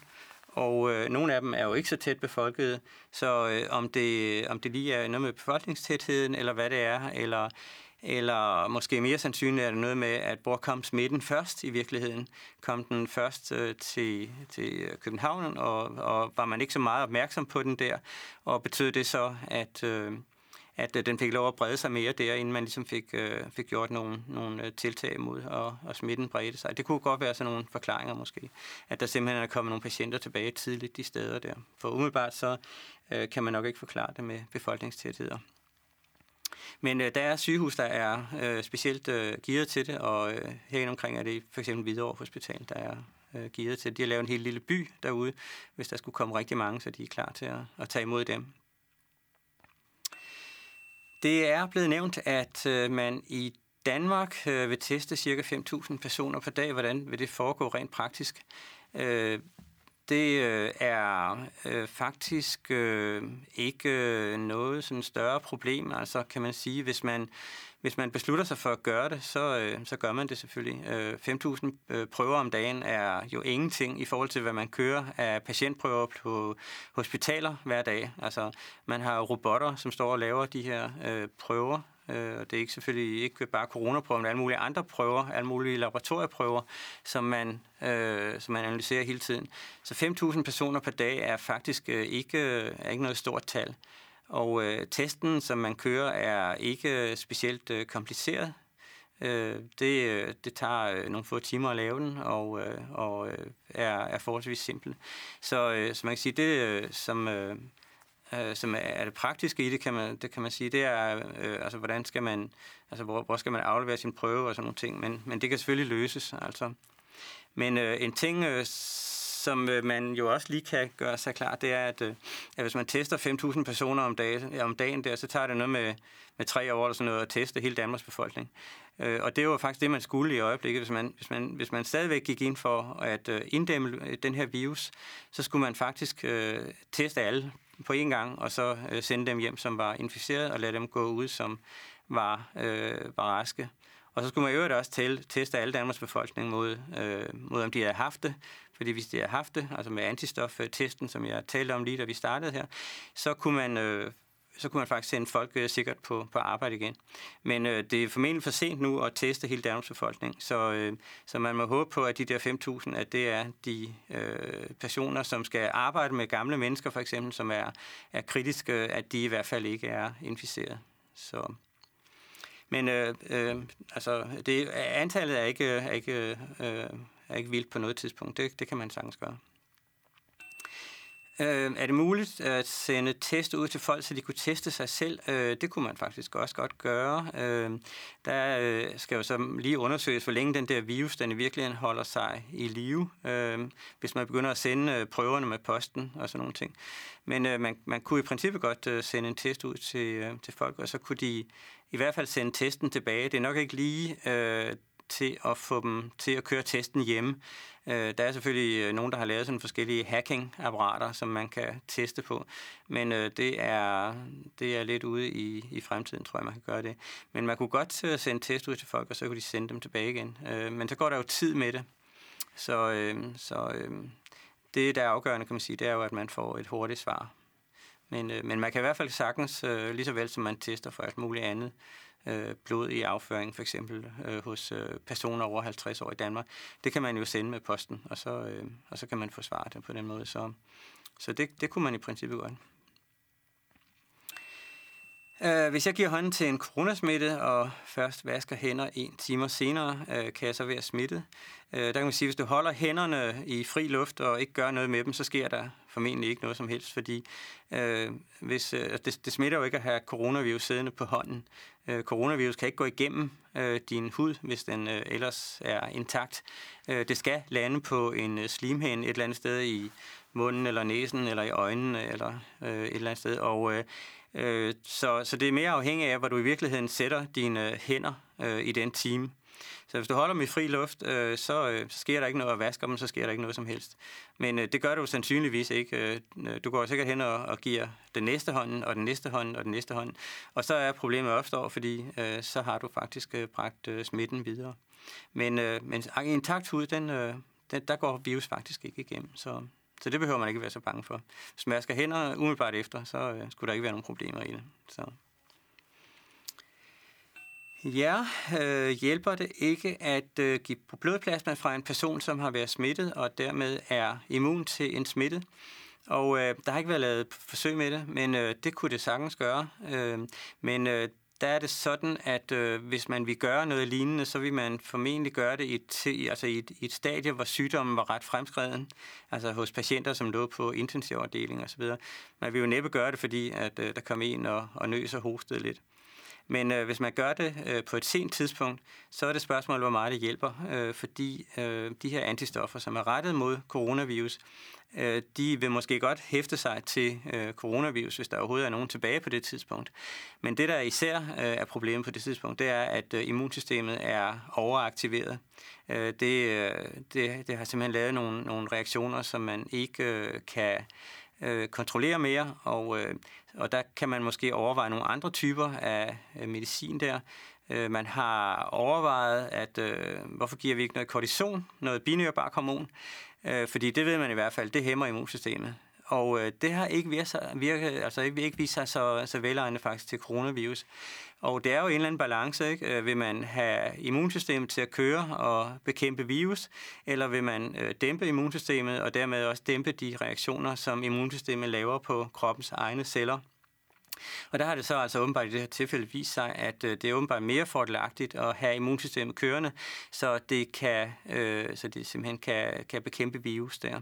og øh, nogle af dem er jo ikke så tæt befolkede, så øh, om, det, om det lige er noget med befolkningstætheden, eller hvad det er, eller, eller måske mere sandsynligt er det noget med, at hvor kom smitten først i virkeligheden? Kom den først øh, til, til København, og, og var man ikke så meget opmærksom på den der? Og betød det så, at... Øh, at øh, den fik lov at brede sig mere der, inden man ligesom fik, øh, fik gjort nogle, nogle øh, tiltag mod og, og smitten bredte sig. Det kunne godt være sådan nogle forklaringer måske, at der simpelthen er kommet nogle patienter tilbage tidligt de steder der. For umiddelbart så øh, kan man nok ikke forklare det med befolkningstætheder. Men øh, der er sygehus, der er øh, specielt øh, gearet til det, og øh, herinde omkring er det for eksempel Hvidovre Hospital, der er øh, gearet til det. De har lavet en helt lille by derude, hvis der skulle komme rigtig mange, så de er klar til at, at tage imod dem. Det er blevet nævnt, at øh, man i Danmark øh, vil teste ca. 5.000 personer per dag. Hvordan vil det foregå rent praktisk? Øh, det øh, er faktisk ikke noget sådan større problem. Altså kan man sige, hvis man hvis man beslutter sig for at gøre det, så, øh, så gør man det selvfølgelig. Øh, 5.000 øh, prøver om dagen er jo ingenting i forhold til, hvad man kører af patientprøver på hospitaler hver dag. Altså, man har robotter, som står og laver de her øh, prøver. Øh, det er ikke selvfølgelig ikke bare coronaprøver, men alle mulige andre prøver, alle mulige laboratorieprøver, som man, øh, som man analyserer hele tiden. Så 5.000 personer per dag er faktisk øh, ikke, øh, er ikke noget stort tal. Og øh, testen, som man kører, er ikke specielt øh, kompliceret. Øh, det, øh, det tager øh, nogle få timer at lave den, og, øh, og øh, er, er forholdsvis simpel. Så, øh, så man kan sige, det øh, som, øh, øh, som er det praktiske i det, kan man, det kan man sige, det er, øh, altså hvordan skal man, altså hvor, hvor skal man aflevere sin prøve og sådan nogle ting, men, men det kan selvfølgelig løses, altså. Men øh, en ting, øh, som øh, man jo også lige kan gøre sig klar, det er, at, øh, at hvis man tester 5.000 personer om dagen, om dagen der, så tager det noget med, med tre år eller sådan noget at teste hele Danmarks befolkning. Øh, og det var faktisk det, man skulle i øjeblikket. Hvis man, hvis man, hvis man stadigvæk gik ind for at øh, inddæmme øh, den her virus, så skulle man faktisk øh, teste alle på én gang, og så øh, sende dem hjem, som var inficeret, og lade dem gå ud, som var, øh, var raske. Og så skulle man i øvrigt også tælle, teste alle Danmarks befolkning mod, øh, mod, om de havde haft det. Fordi hvis de havde haft det, altså med antistoftesten, som jeg talte om lige da vi startede her, så kunne man, øh, så kunne man faktisk sende folk øh, sikkert på, på arbejde igen. Men øh, det er formentlig for sent nu at teste hele Danmarks befolkning, så, øh, så man må håbe på, at de der 5.000, at det er de øh, personer, som skal arbejde med gamle mennesker for eksempel, som er, er kritiske, øh, at de i hvert fald ikke er inficeret. Så men øh, øh, altså, det, antallet er ikke, er, ikke, øh, er ikke vildt på noget tidspunkt. Det, det kan man sagtens gøre. Øh, er det muligt at sende test ud til folk, så de kunne teste sig selv? Øh, det kunne man faktisk også godt gøre. Øh, der øh, skal jo så lige undersøges, hvor længe den der virus, den i virkeligheden holder sig i live, øh, hvis man begynder at sende øh, prøverne med posten og sådan nogle ting. Men øh, man, man kunne i princippet godt øh, sende en test ud til, øh, til folk, og så kunne de i hvert fald sende testen tilbage. Det er nok ikke lige øh, til at få dem til at køre testen hjemme. Øh, der er selvfølgelig øh, nogen, der har lavet sådan forskellige hacking-apparater, som man kan teste på, men øh, det, er, det er lidt ude i, i fremtiden, tror jeg, man kan gøre det. Men man kunne godt øh, sende test ud til folk, og så kunne de sende dem tilbage igen. Øh, men så går der jo tid med det. Så, øh, så øh, det, der er afgørende, kan man sige, det er jo, at man får et hurtigt svar. Men, øh, men man kan i hvert fald sagtens, øh, lige så vel som man tester for alt muligt andet, øh, blod i afføring, for eksempel øh, hos øh, personer over 50 år i Danmark. Det kan man jo sende med posten, og så, øh, og så kan man få svaret på den måde. Så, så det, det kunne man i princippet godt. Uh, hvis jeg giver hånden til en coronasmitte og først vasker hænder en time senere, uh, kan jeg så være smittet. Uh, der kan man sige, at hvis du holder hænderne i fri luft og ikke gør noget med dem, så sker der formentlig ikke noget som helst, fordi uh, hvis, uh, det, det smitter jo ikke at have coronavirus siddende på hånden. Øh, coronavirus kan ikke gå igennem øh, din hud, hvis den øh, ellers er intakt. Øh, det skal lande på en øh, slimhæn et eller andet sted i munden eller næsen eller i øjnene eller øh, et eller andet sted, og Øh, øh så, så det er mere afhængigt af, hvor du i virkeligheden sætter dine øh, hænder øh, i den time. Så hvis du holder dem i fri luft, øh, så, øh, så sker der ikke noget at vaske dem, så sker der ikke noget som helst. Men øh, det gør du sandsynligvis ikke. Øh, du går sikkert hen og, og giver den næste hånd, og den næste hånd, og den næste hånd. Og så er problemet opstår, fordi øh, så har du faktisk øh, bragt øh, smitten videre. Men, øh, men intakt hud, den, øh, den, der går virus faktisk ikke igennem. Så, så det behøver man ikke være så bange for. Hvis man hænder umiddelbart efter, så øh, skulle der ikke være nogen problemer i det. Så. Ja, øh, hjælper det ikke at øh, give blodplasma fra en person, som har været smittet og dermed er immun til en smitte? Og øh, der har ikke været lavet forsøg med det, men øh, det kunne det sagtens gøre. Øh, men øh, der er det sådan, at øh, hvis man vil gøre noget lignende, så vil man formentlig gøre det i et, altså i et, i et stadie, hvor sygdommen var ret fremskreden, altså hos patienter, som lå på intensivafdeling osv. Man vil jo næppe gøre det, fordi at, øh, der kom en og, og nøs og hostede lidt. Men øh, hvis man gør det øh, på et sent tidspunkt, så er det spørgsmål, hvor meget det hjælper, øh, fordi øh, de her antistoffer, som er rettet mod coronavirus, øh, de vil måske godt hæfte sig til øh, coronavirus, hvis der overhovedet er nogen tilbage på det tidspunkt. Men det, der især øh, er problemet på det tidspunkt, det er, at øh, immunsystemet er overaktiveret. Øh, det, øh, det, det har simpelthen lavet nogle, nogle reaktioner, som man ikke øh, kan øh, kontrollere mere, og, øh, og der kan man måske overveje nogle andre typer af øh, medicin der. Øh, man har overvejet, at øh, hvorfor giver vi ikke noget kortison, noget binyrbark hormon, øh, fordi det ved man i hvert fald, det hæmmer immunsystemet. Og øh, det har ikke virket, virke, altså ikke, ikke vist sig så, så velegnet faktisk til coronavirus. Og det er jo en eller anden balance, ikke? Øh, vil man have immunsystemet til at køre og bekæmpe virus, eller vil man øh, dæmpe immunsystemet og dermed også dæmpe de reaktioner, som immunsystemet laver på kroppens egne celler? Og der har det så altså åbenbart i det her tilfælde vist sig, at øh, det er åbenbart mere fordelagtigt at have immunsystemet kørende, så det, kan, øh, så det simpelthen kan, kan bekæmpe virus der.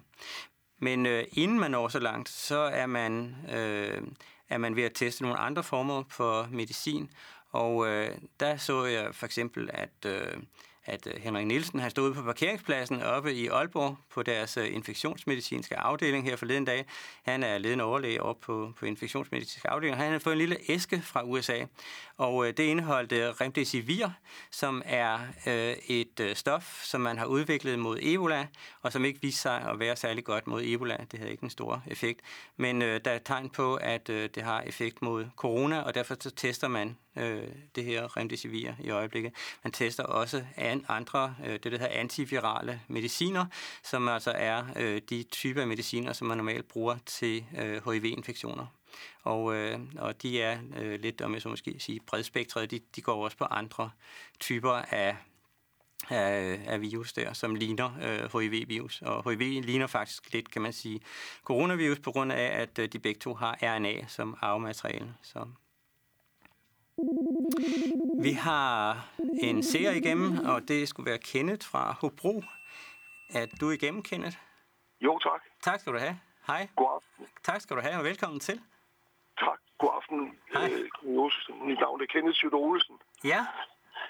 Men øh, inden man når så langt, så er man, øh, er man ved at teste nogle andre former for medicin. Og øh, der så jeg for eksempel, at, øh, at øh, Henrik Nielsen har stået på parkeringspladsen oppe i Aalborg på deres øh, infektionsmedicinske afdeling her forleden dag. Han er ledende overlæge oppe på, på infektionsmedicinske afdeling, han har fået en lille æske fra USA. Og øh, det indeholdt remdesivir, som er øh, et stof, som man har udviklet mod Ebola, og som ikke viste sig at være særlig godt mod Ebola. Det havde ikke en stor effekt. Men øh, der er tegn på, at øh, det har effekt mod corona, og derfor så tester man øh, det her remdesivir i øjeblikket. Man tester også an, andre, øh, det der hedder antivirale mediciner, som altså er øh, de typer af mediciner, som man normalt bruger til øh, HIV-infektioner. Og, øh, og de er øh, lidt, om jeg så måske sige, bredspektrede, de, de går også på andre typer af, af, af virus der, som ligner øh, HIV-virus. Og HIV ligner faktisk lidt, kan man sige, coronavirus, på grund af, at øh, de begge to har RNA som arvemateriale. Så vi har en serie igennem, og det skulle være Kenneth fra Hobro. Er du igennem, Kenneth? Jo, tak. Tak skal du have. Hej. God aften. Tak skal du have, og velkommen til. Tak. God aften. Hej. Øh, Mit navn er Kenneth Sjøt Olsen. Ja,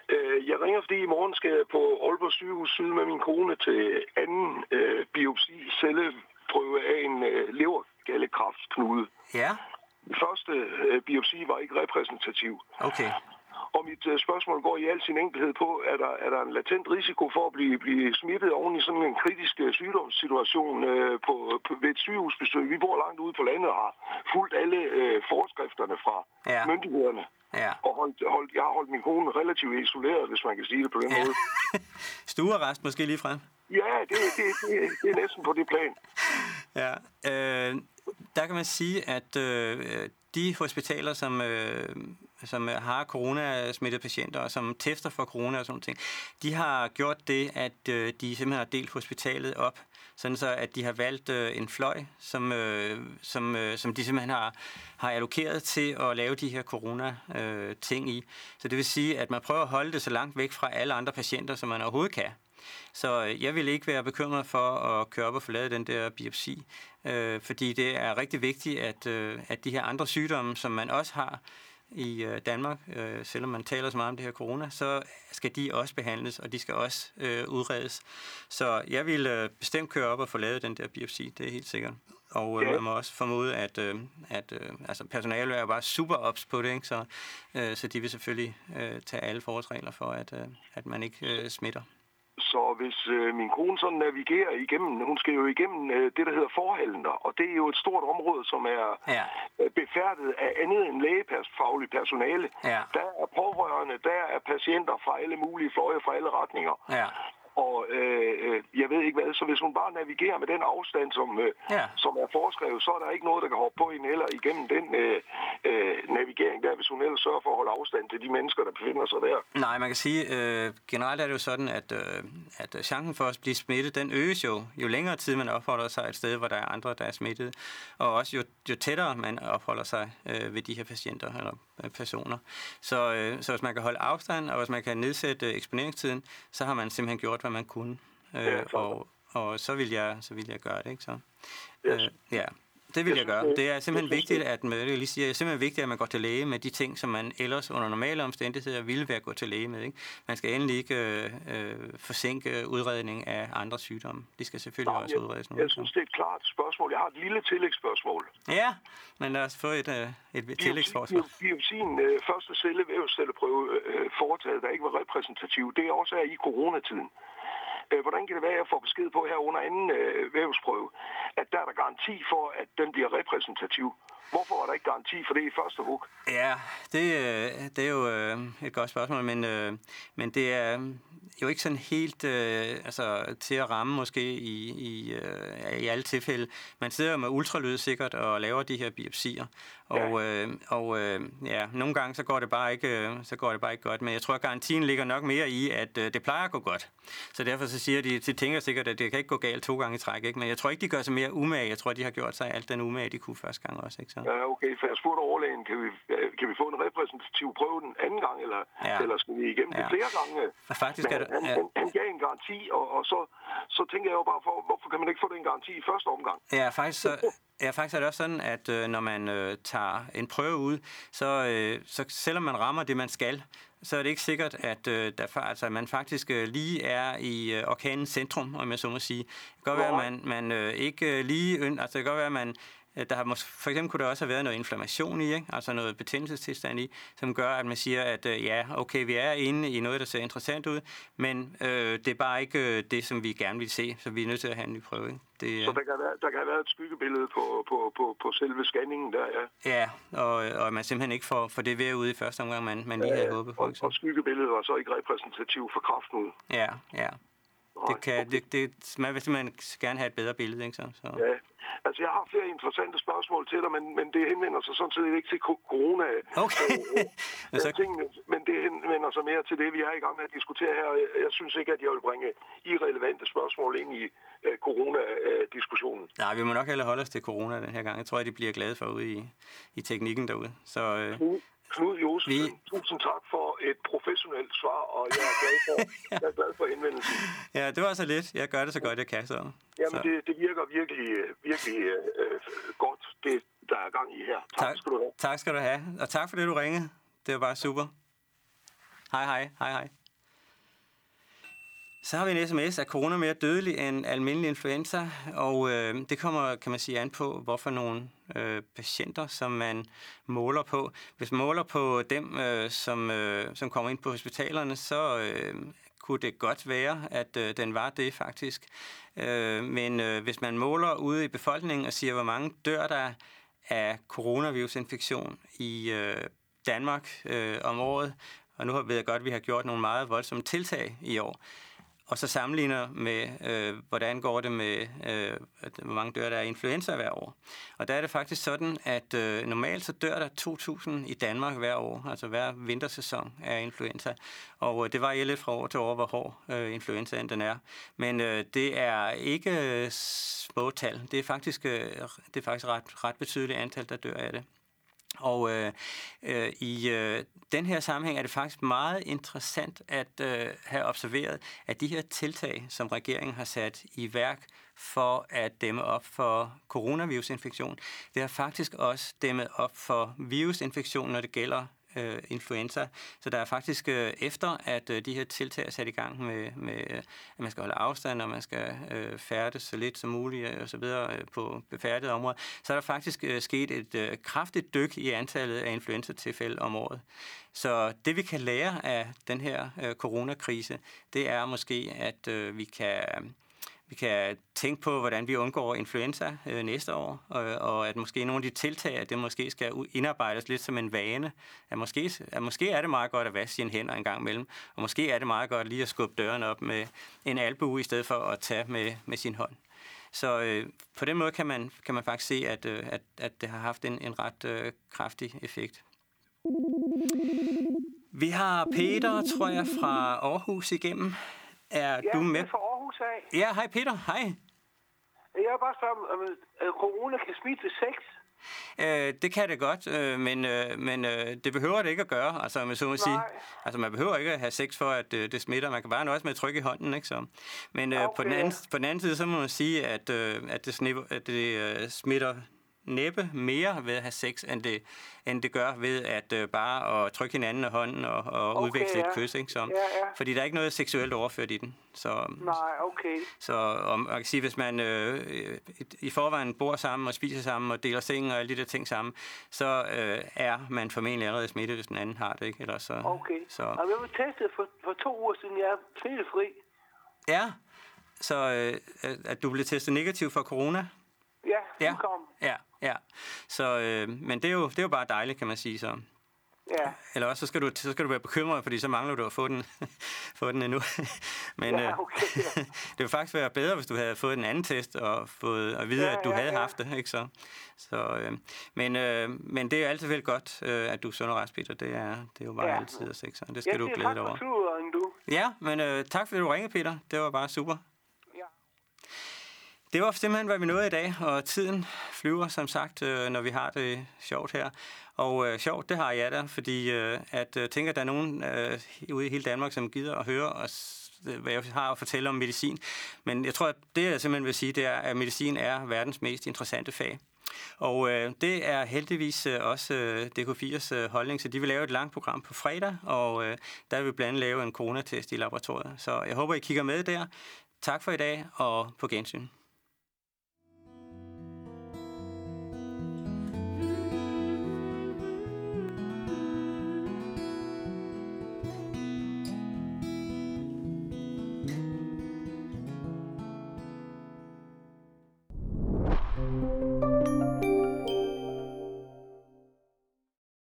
Øh, Jeg ringer, fordi i morgen skal jeg på Aalborg sygehus Syd med min kone til anden øh, biopsi, celleprøve af en øh, levergallekræftknude. ja, Den første øh, biopsi var ikke repræsentativ. okay. Og mit øh, spørgsmål går i al sin enkelhed på, er der, er der en latent risiko for at blive, blive smittet oven i sådan en kritisk øh, sygdomssituation øh, på, på, ved et sygehusbesøg? Vi bor langt ude på landet og har fulgt alle øh, forskrifterne fra Ja. myndighederne. Ja. Og holdt, holdt, jeg har holdt min kone relativt isoleret, hvis man kan sige det på den Ja. måde. [LAUGHS] Stuearrest måske lige frem. Ja, det, det, det, det er næsten på det plan. Ja, øh, der kan man sige, at øh, de hospitaler, som, øh, som har coronasmittede patienter, og som tester for corona og sådan ting, de har gjort det, at øh, de simpelthen har delt hospitalet op, sådan så at de har valgt øh, en fløj, som, øh, som, øh, som de simpelthen har, har allokeret til at lave de her corona-ting øh, i. Så det vil sige, at man prøver at holde det så langt væk fra alle andre patienter, som man overhovedet kan. Så øh, jeg vil ikke være bekymret for at køre op og forlade den der biopsi, øh, fordi det er rigtig vigtigt, at, øh, at de her andre sygdomme, som man også har i øh, Danmark, øh, selvom man taler så meget om det her corona, så skal de også behandles, og de skal også øh, udredes. Så jeg vil øh, bestemt køre op og forlade den der biopsi, det er helt sikkert. Og øh, man må også formode, at, øh, at øh, altså, personalet er bare super ops på det, ikke? Så, øh, så de vil selvfølgelig øh, tage alle forholdsregler for, at, øh, at man ikke øh, smitter. Så hvis øh, min kone sådan navigerer igennem, hun skal jo igennem øh, det, der hedder forhalender, og det er jo et stort område, som er Ja. øh, befærdet af andet end lægefaglig personale. Ja. Der er pårørende, der er patienter fra alle mulige fløje, fra alle retninger. Ja. Og øh, øh, jeg ved ikke hvad, så hvis hun bare navigerer med den afstand, som, øh, Ja. som er foreskrevet, så er der ikke noget, der kan hoppe på hende heller igennem den øh, øh, navigering der, hvis hun ellers sørger for at holde afstand til de mennesker, der befinder sig der. Nej, man kan sige, øh, generelt er det jo sådan, at, øh, at chancen for at blive smittet, den øges jo, jo længere tid man opholder sig et sted, hvor der er andre, der er smittet. Og også jo, jo tættere man opholder sig øh, ved de her patienter eller personer. Så, øh, så hvis man kan holde afstand, og hvis man kan nedsætte øh, eksponeringstiden, så har man simpelthen gjort, hvad man kunne. Øh, Ja, og, og så vil jeg, så vil jeg gøre det, ikke så? Yes. Øh, ja. Det vil jeg, gøre. Det er simpelthen vigtigt, at man, jeg lige siger, det er simpelthen vigtigt, at man går til læge med de ting, som man ellers under normale omstændigheder ville være gå til læge med. Ikke? Man skal endelig ikke øh, forsinke udredning af andre sygdomme. De skal selvfølgelig Nej, også jeg, udredes nu. Jeg synes, det er et klart spørgsmål. Jeg har et lille tillægsspørgsmål. Ja, men lad os få et, øh, et tillægsforskning. Biopsien øh, første cellevævscelleprøve øh, foretaget, der ikke var repræsentativ, det er også her i coronatiden. Øh, hvordan kan det være, at jeg får besked på her under anden øh, vævsprøve, at der er der garanti for, at den bliver repræsentativ? Hvorfor er der ikke garanti for det i første hug? Ja, det, øh, det er jo øh, et godt spørgsmål, men, øh, men det er jo ikke sådan helt altså, til at ramme måske i, i, i alle tilfælde. Man sidder med ultralyd sikkert og laver de her biopsier, og, ja. og ja, nogle gange så går, det bare ikke, så går det bare ikke godt, men jeg tror, at garantien ligger nok mere i, at det plejer at gå godt. Så derfor så siger de, de tænker sikkert, at det kan ikke gå galt to gange i træk, ikke? men jeg tror ikke, de gør sig mere umage. Jeg tror, de har gjort sig alt den umage, de kunne første gang også. Ikke? Så. Ja, okay, for jeg spurgte overlægen, kan vi, kan vi få en repræsentativ prøve den anden gang, eller, ja. eller skal vi igennem ja. det flere gange? Ja, faktisk men er det, han, ja. han, han gav en garanti, og, og så, så tænker jeg jo bare, for, hvorfor kan man ikke få den garanti i første omgang? Ja, faktisk så, [LAUGHS] Ja, faktisk er det også sådan, at øh, når man øh, tager en prøve ud, så, øh, så selvom man rammer det, man skal, så er det ikke sikkert, at, øh, der, altså, man faktisk øh, lige er i øh, orkanens centrum, om jeg så må sige. Det kan godt være, at man, man øh, ikke øh, lige... Altså, det kan godt være, at man Øh, der har måske, for eksempel kunne der også have været noget inflammation i, ikke? altså noget betændelsestilstand i, som gør, at man siger, at øh, ja, okay, vi er inde i noget, der ser interessant ud, men øh, det er bare ikke øh, det, som vi gerne vil se, så vi er nødt til at have en ny prøve. Ikke? Det, så der kan, være, der kan være et skyggebillede på, på, på, på selve scanningen der, ja? Ja, og, og man simpelthen ikke får, får det ved ud i første omgang, man, man lige ja, havde håbet på. Og, og skyggebilledet var så ikke repræsentativ for kraften? Ja, ja. Det kan, det, det, man vil simpelthen gerne have et bedre billede, ikke så? så. Ja, Altså, jeg har flere interessante spørgsmål til dig, men, men det henvender sig sådan set ikke til corona. Okay. Øh, [LAUGHS] så... tingene, men det henvender sig mere til det, vi er i gang med at diskutere her. Jeg synes ikke, at jeg vil bringe irrelevante spørgsmål ind i uh, corona-diskussionen. Nej, vi må nok hellere holde os til corona den her gang. Jeg tror, at de bliver glade for ude i, i teknikken derude. Så, uh... Knud Josef, vi... tusind tak for et professionelt svar, og jeg er glad for, [LAUGHS] jeg er glad for indvendelsen. Ja, det var så lidt. Jeg gør det så godt, jeg kan. Så. Jamen, så. Det, det virker virkelig, virkelig øh, godt, det der er gang i her. Tak, tak skal du have. Tak skal du have, og tak for det, du ringede. Det var bare super. Hej, hej. Hej, hej. Så har vi en sms, at corona er mere dødelig end almindelig influenza, og øh, det kommer, kan man sige, an på, hvorfor nogle øh, patienter, som man måler på. Hvis man måler på dem, øh, som, øh, som kommer ind på hospitalerne, så øh, kunne det godt være, at øh, den var det faktisk. Øh, men øh, hvis man måler ude i befolkningen og siger, hvor mange dør der af coronavirusinfektion i øh, Danmark øh, om året, og nu ved jeg godt, at vi har gjort nogle meget voldsomme tiltag i år, og så sammenligner med, øh, hvordan går det med, øh, hvor mange dør der er influenza hver år. Og der er det faktisk sådan, at øh, normalt så dør der 2.000 i Danmark hver år, altså hver vintersæson af influenza. Og øh, det varierer lidt fra år til år, hvor hård øh, influenzaen den er. Men øh, det er ikke øh, små tal. Det er faktisk, øh, det er faktisk ret, ret betydeligt antal, der dør af det. Og øh, øh, i øh, den her sammenhæng er det faktisk meget interessant at øh, have observeret, at de her tiltag, som regeringen har sat i værk for at dæmme op for coronavirusinfektion, det har faktisk også dæmmet op for virusinfektion, når det gælder øh, influenza. Så der er faktisk øh, efter, at øh, de her tiltag er sat i gang med, med, at man skal holde afstand, og man skal øh, færdes så lidt som muligt øh, og så videre øh, på befærdede områder, så er der faktisk øh, sket et øh, kraftigt dyk i antallet af influenza-tilfælde om året. Så det vi kan lære af den her øh, coronakrise, det er måske, at øh, vi kan vi kan tænke på, hvordan vi undgår influenza øh, næste år, og, og at måske nogle af de tiltag, at det måske skal indarbejdes lidt som en vane. At måske, at måske er det meget godt at vaske sine hænder en gang imellem, og måske er det meget godt lige at skubbe døren op med en albue, i stedet for at tage med, med sin hånd. Så øh, på den måde kan man, kan man faktisk se, at, øh, at, at det har haft en, en ret øh, kraftig effekt. Vi har Peter, tror jeg, fra Aarhus igennem. Er ja, du med? fra Af. Ja, hej Peter, hej. Jeg vil bare spørge, om uh, corona kan smitte ved sex? Øh, det kan det godt, øh, men, øh, men øh, det behøver det ikke at gøre, altså, man, så må sige. Altså, man behøver ikke at have sex for, at øh, det smitter. Man kan bare nøjes med at trykke i hånden, ikke så? Men øh, okay. på, den anden, på den anden side, så må man sige, at, øh, at det, snipper, at det øh, smitter næppe mere ved at have sex, end det, end det gør ved at øh, bare at trykke hinanden af hånden og, og Okay, udveksle ja. et kys. Ikke? Så, Ja, ja. Fordi der er ikke noget seksuelt overført i den. Så, Nej, okay. så om, man kan sige, hvis man øh, i, forvejen bor sammen og spiser sammen og deler seng og alle de der ting sammen, så øh, er man formentlig allerede smittet, hvis den anden har det. Ikke? Eller så, Okay. så, Jamen, jeg blev testet for, for to uger siden. Jeg er smittefri. ja, så øh, at du blev testet negativ for corona. Ja, Ja. ja. kom. Ja, ja. Så, øh, men det er, jo, det er jo bare dejligt, kan man sige så. Ja. Eller også så skal du, så skal du være bekymret, fordi så mangler du at få den, [LAUGHS] få den endnu. [LAUGHS] Men Ja, øh, okay, ja. [LAUGHS] det ville faktisk være bedre, hvis du havde fået en anden test og fået at vide, Ja, at du ja, havde ja. haft det. Ikke så? Så, øh, men, øh, men det er altid vel godt, øh, at du er sund og rask, Peter. Det er, det er jo bare ja. Ja. altid at sex, og det skal du siger glæde dig over. turen, du. Ja, men øh, tak fordi du ringede, Peter. Det var bare super. Det var simpelthen, hvad vi nåede i dag, og tiden flyver, som sagt, øh, når vi har det sjovt her. Og øh, sjovt, det har jeg da, fordi øh, at øh, tænker, at der er nogen øh, ude i hele Danmark, som gider at høre os, øh, hvad jeg har at fortælle om medicin. Men jeg tror, at det, jeg simpelthen vil sige, det er, at medicin er verdens mest interessante fag. Og øh, det er heldigvis øh, også øh, DK4's øh, holdning, så de vil lave et langt program på fredag, og øh, der vil vi blandt andet lave en coronatest i laboratoriet. Så jeg håber, I kigger med der. Tak for i dag, og på gensyn.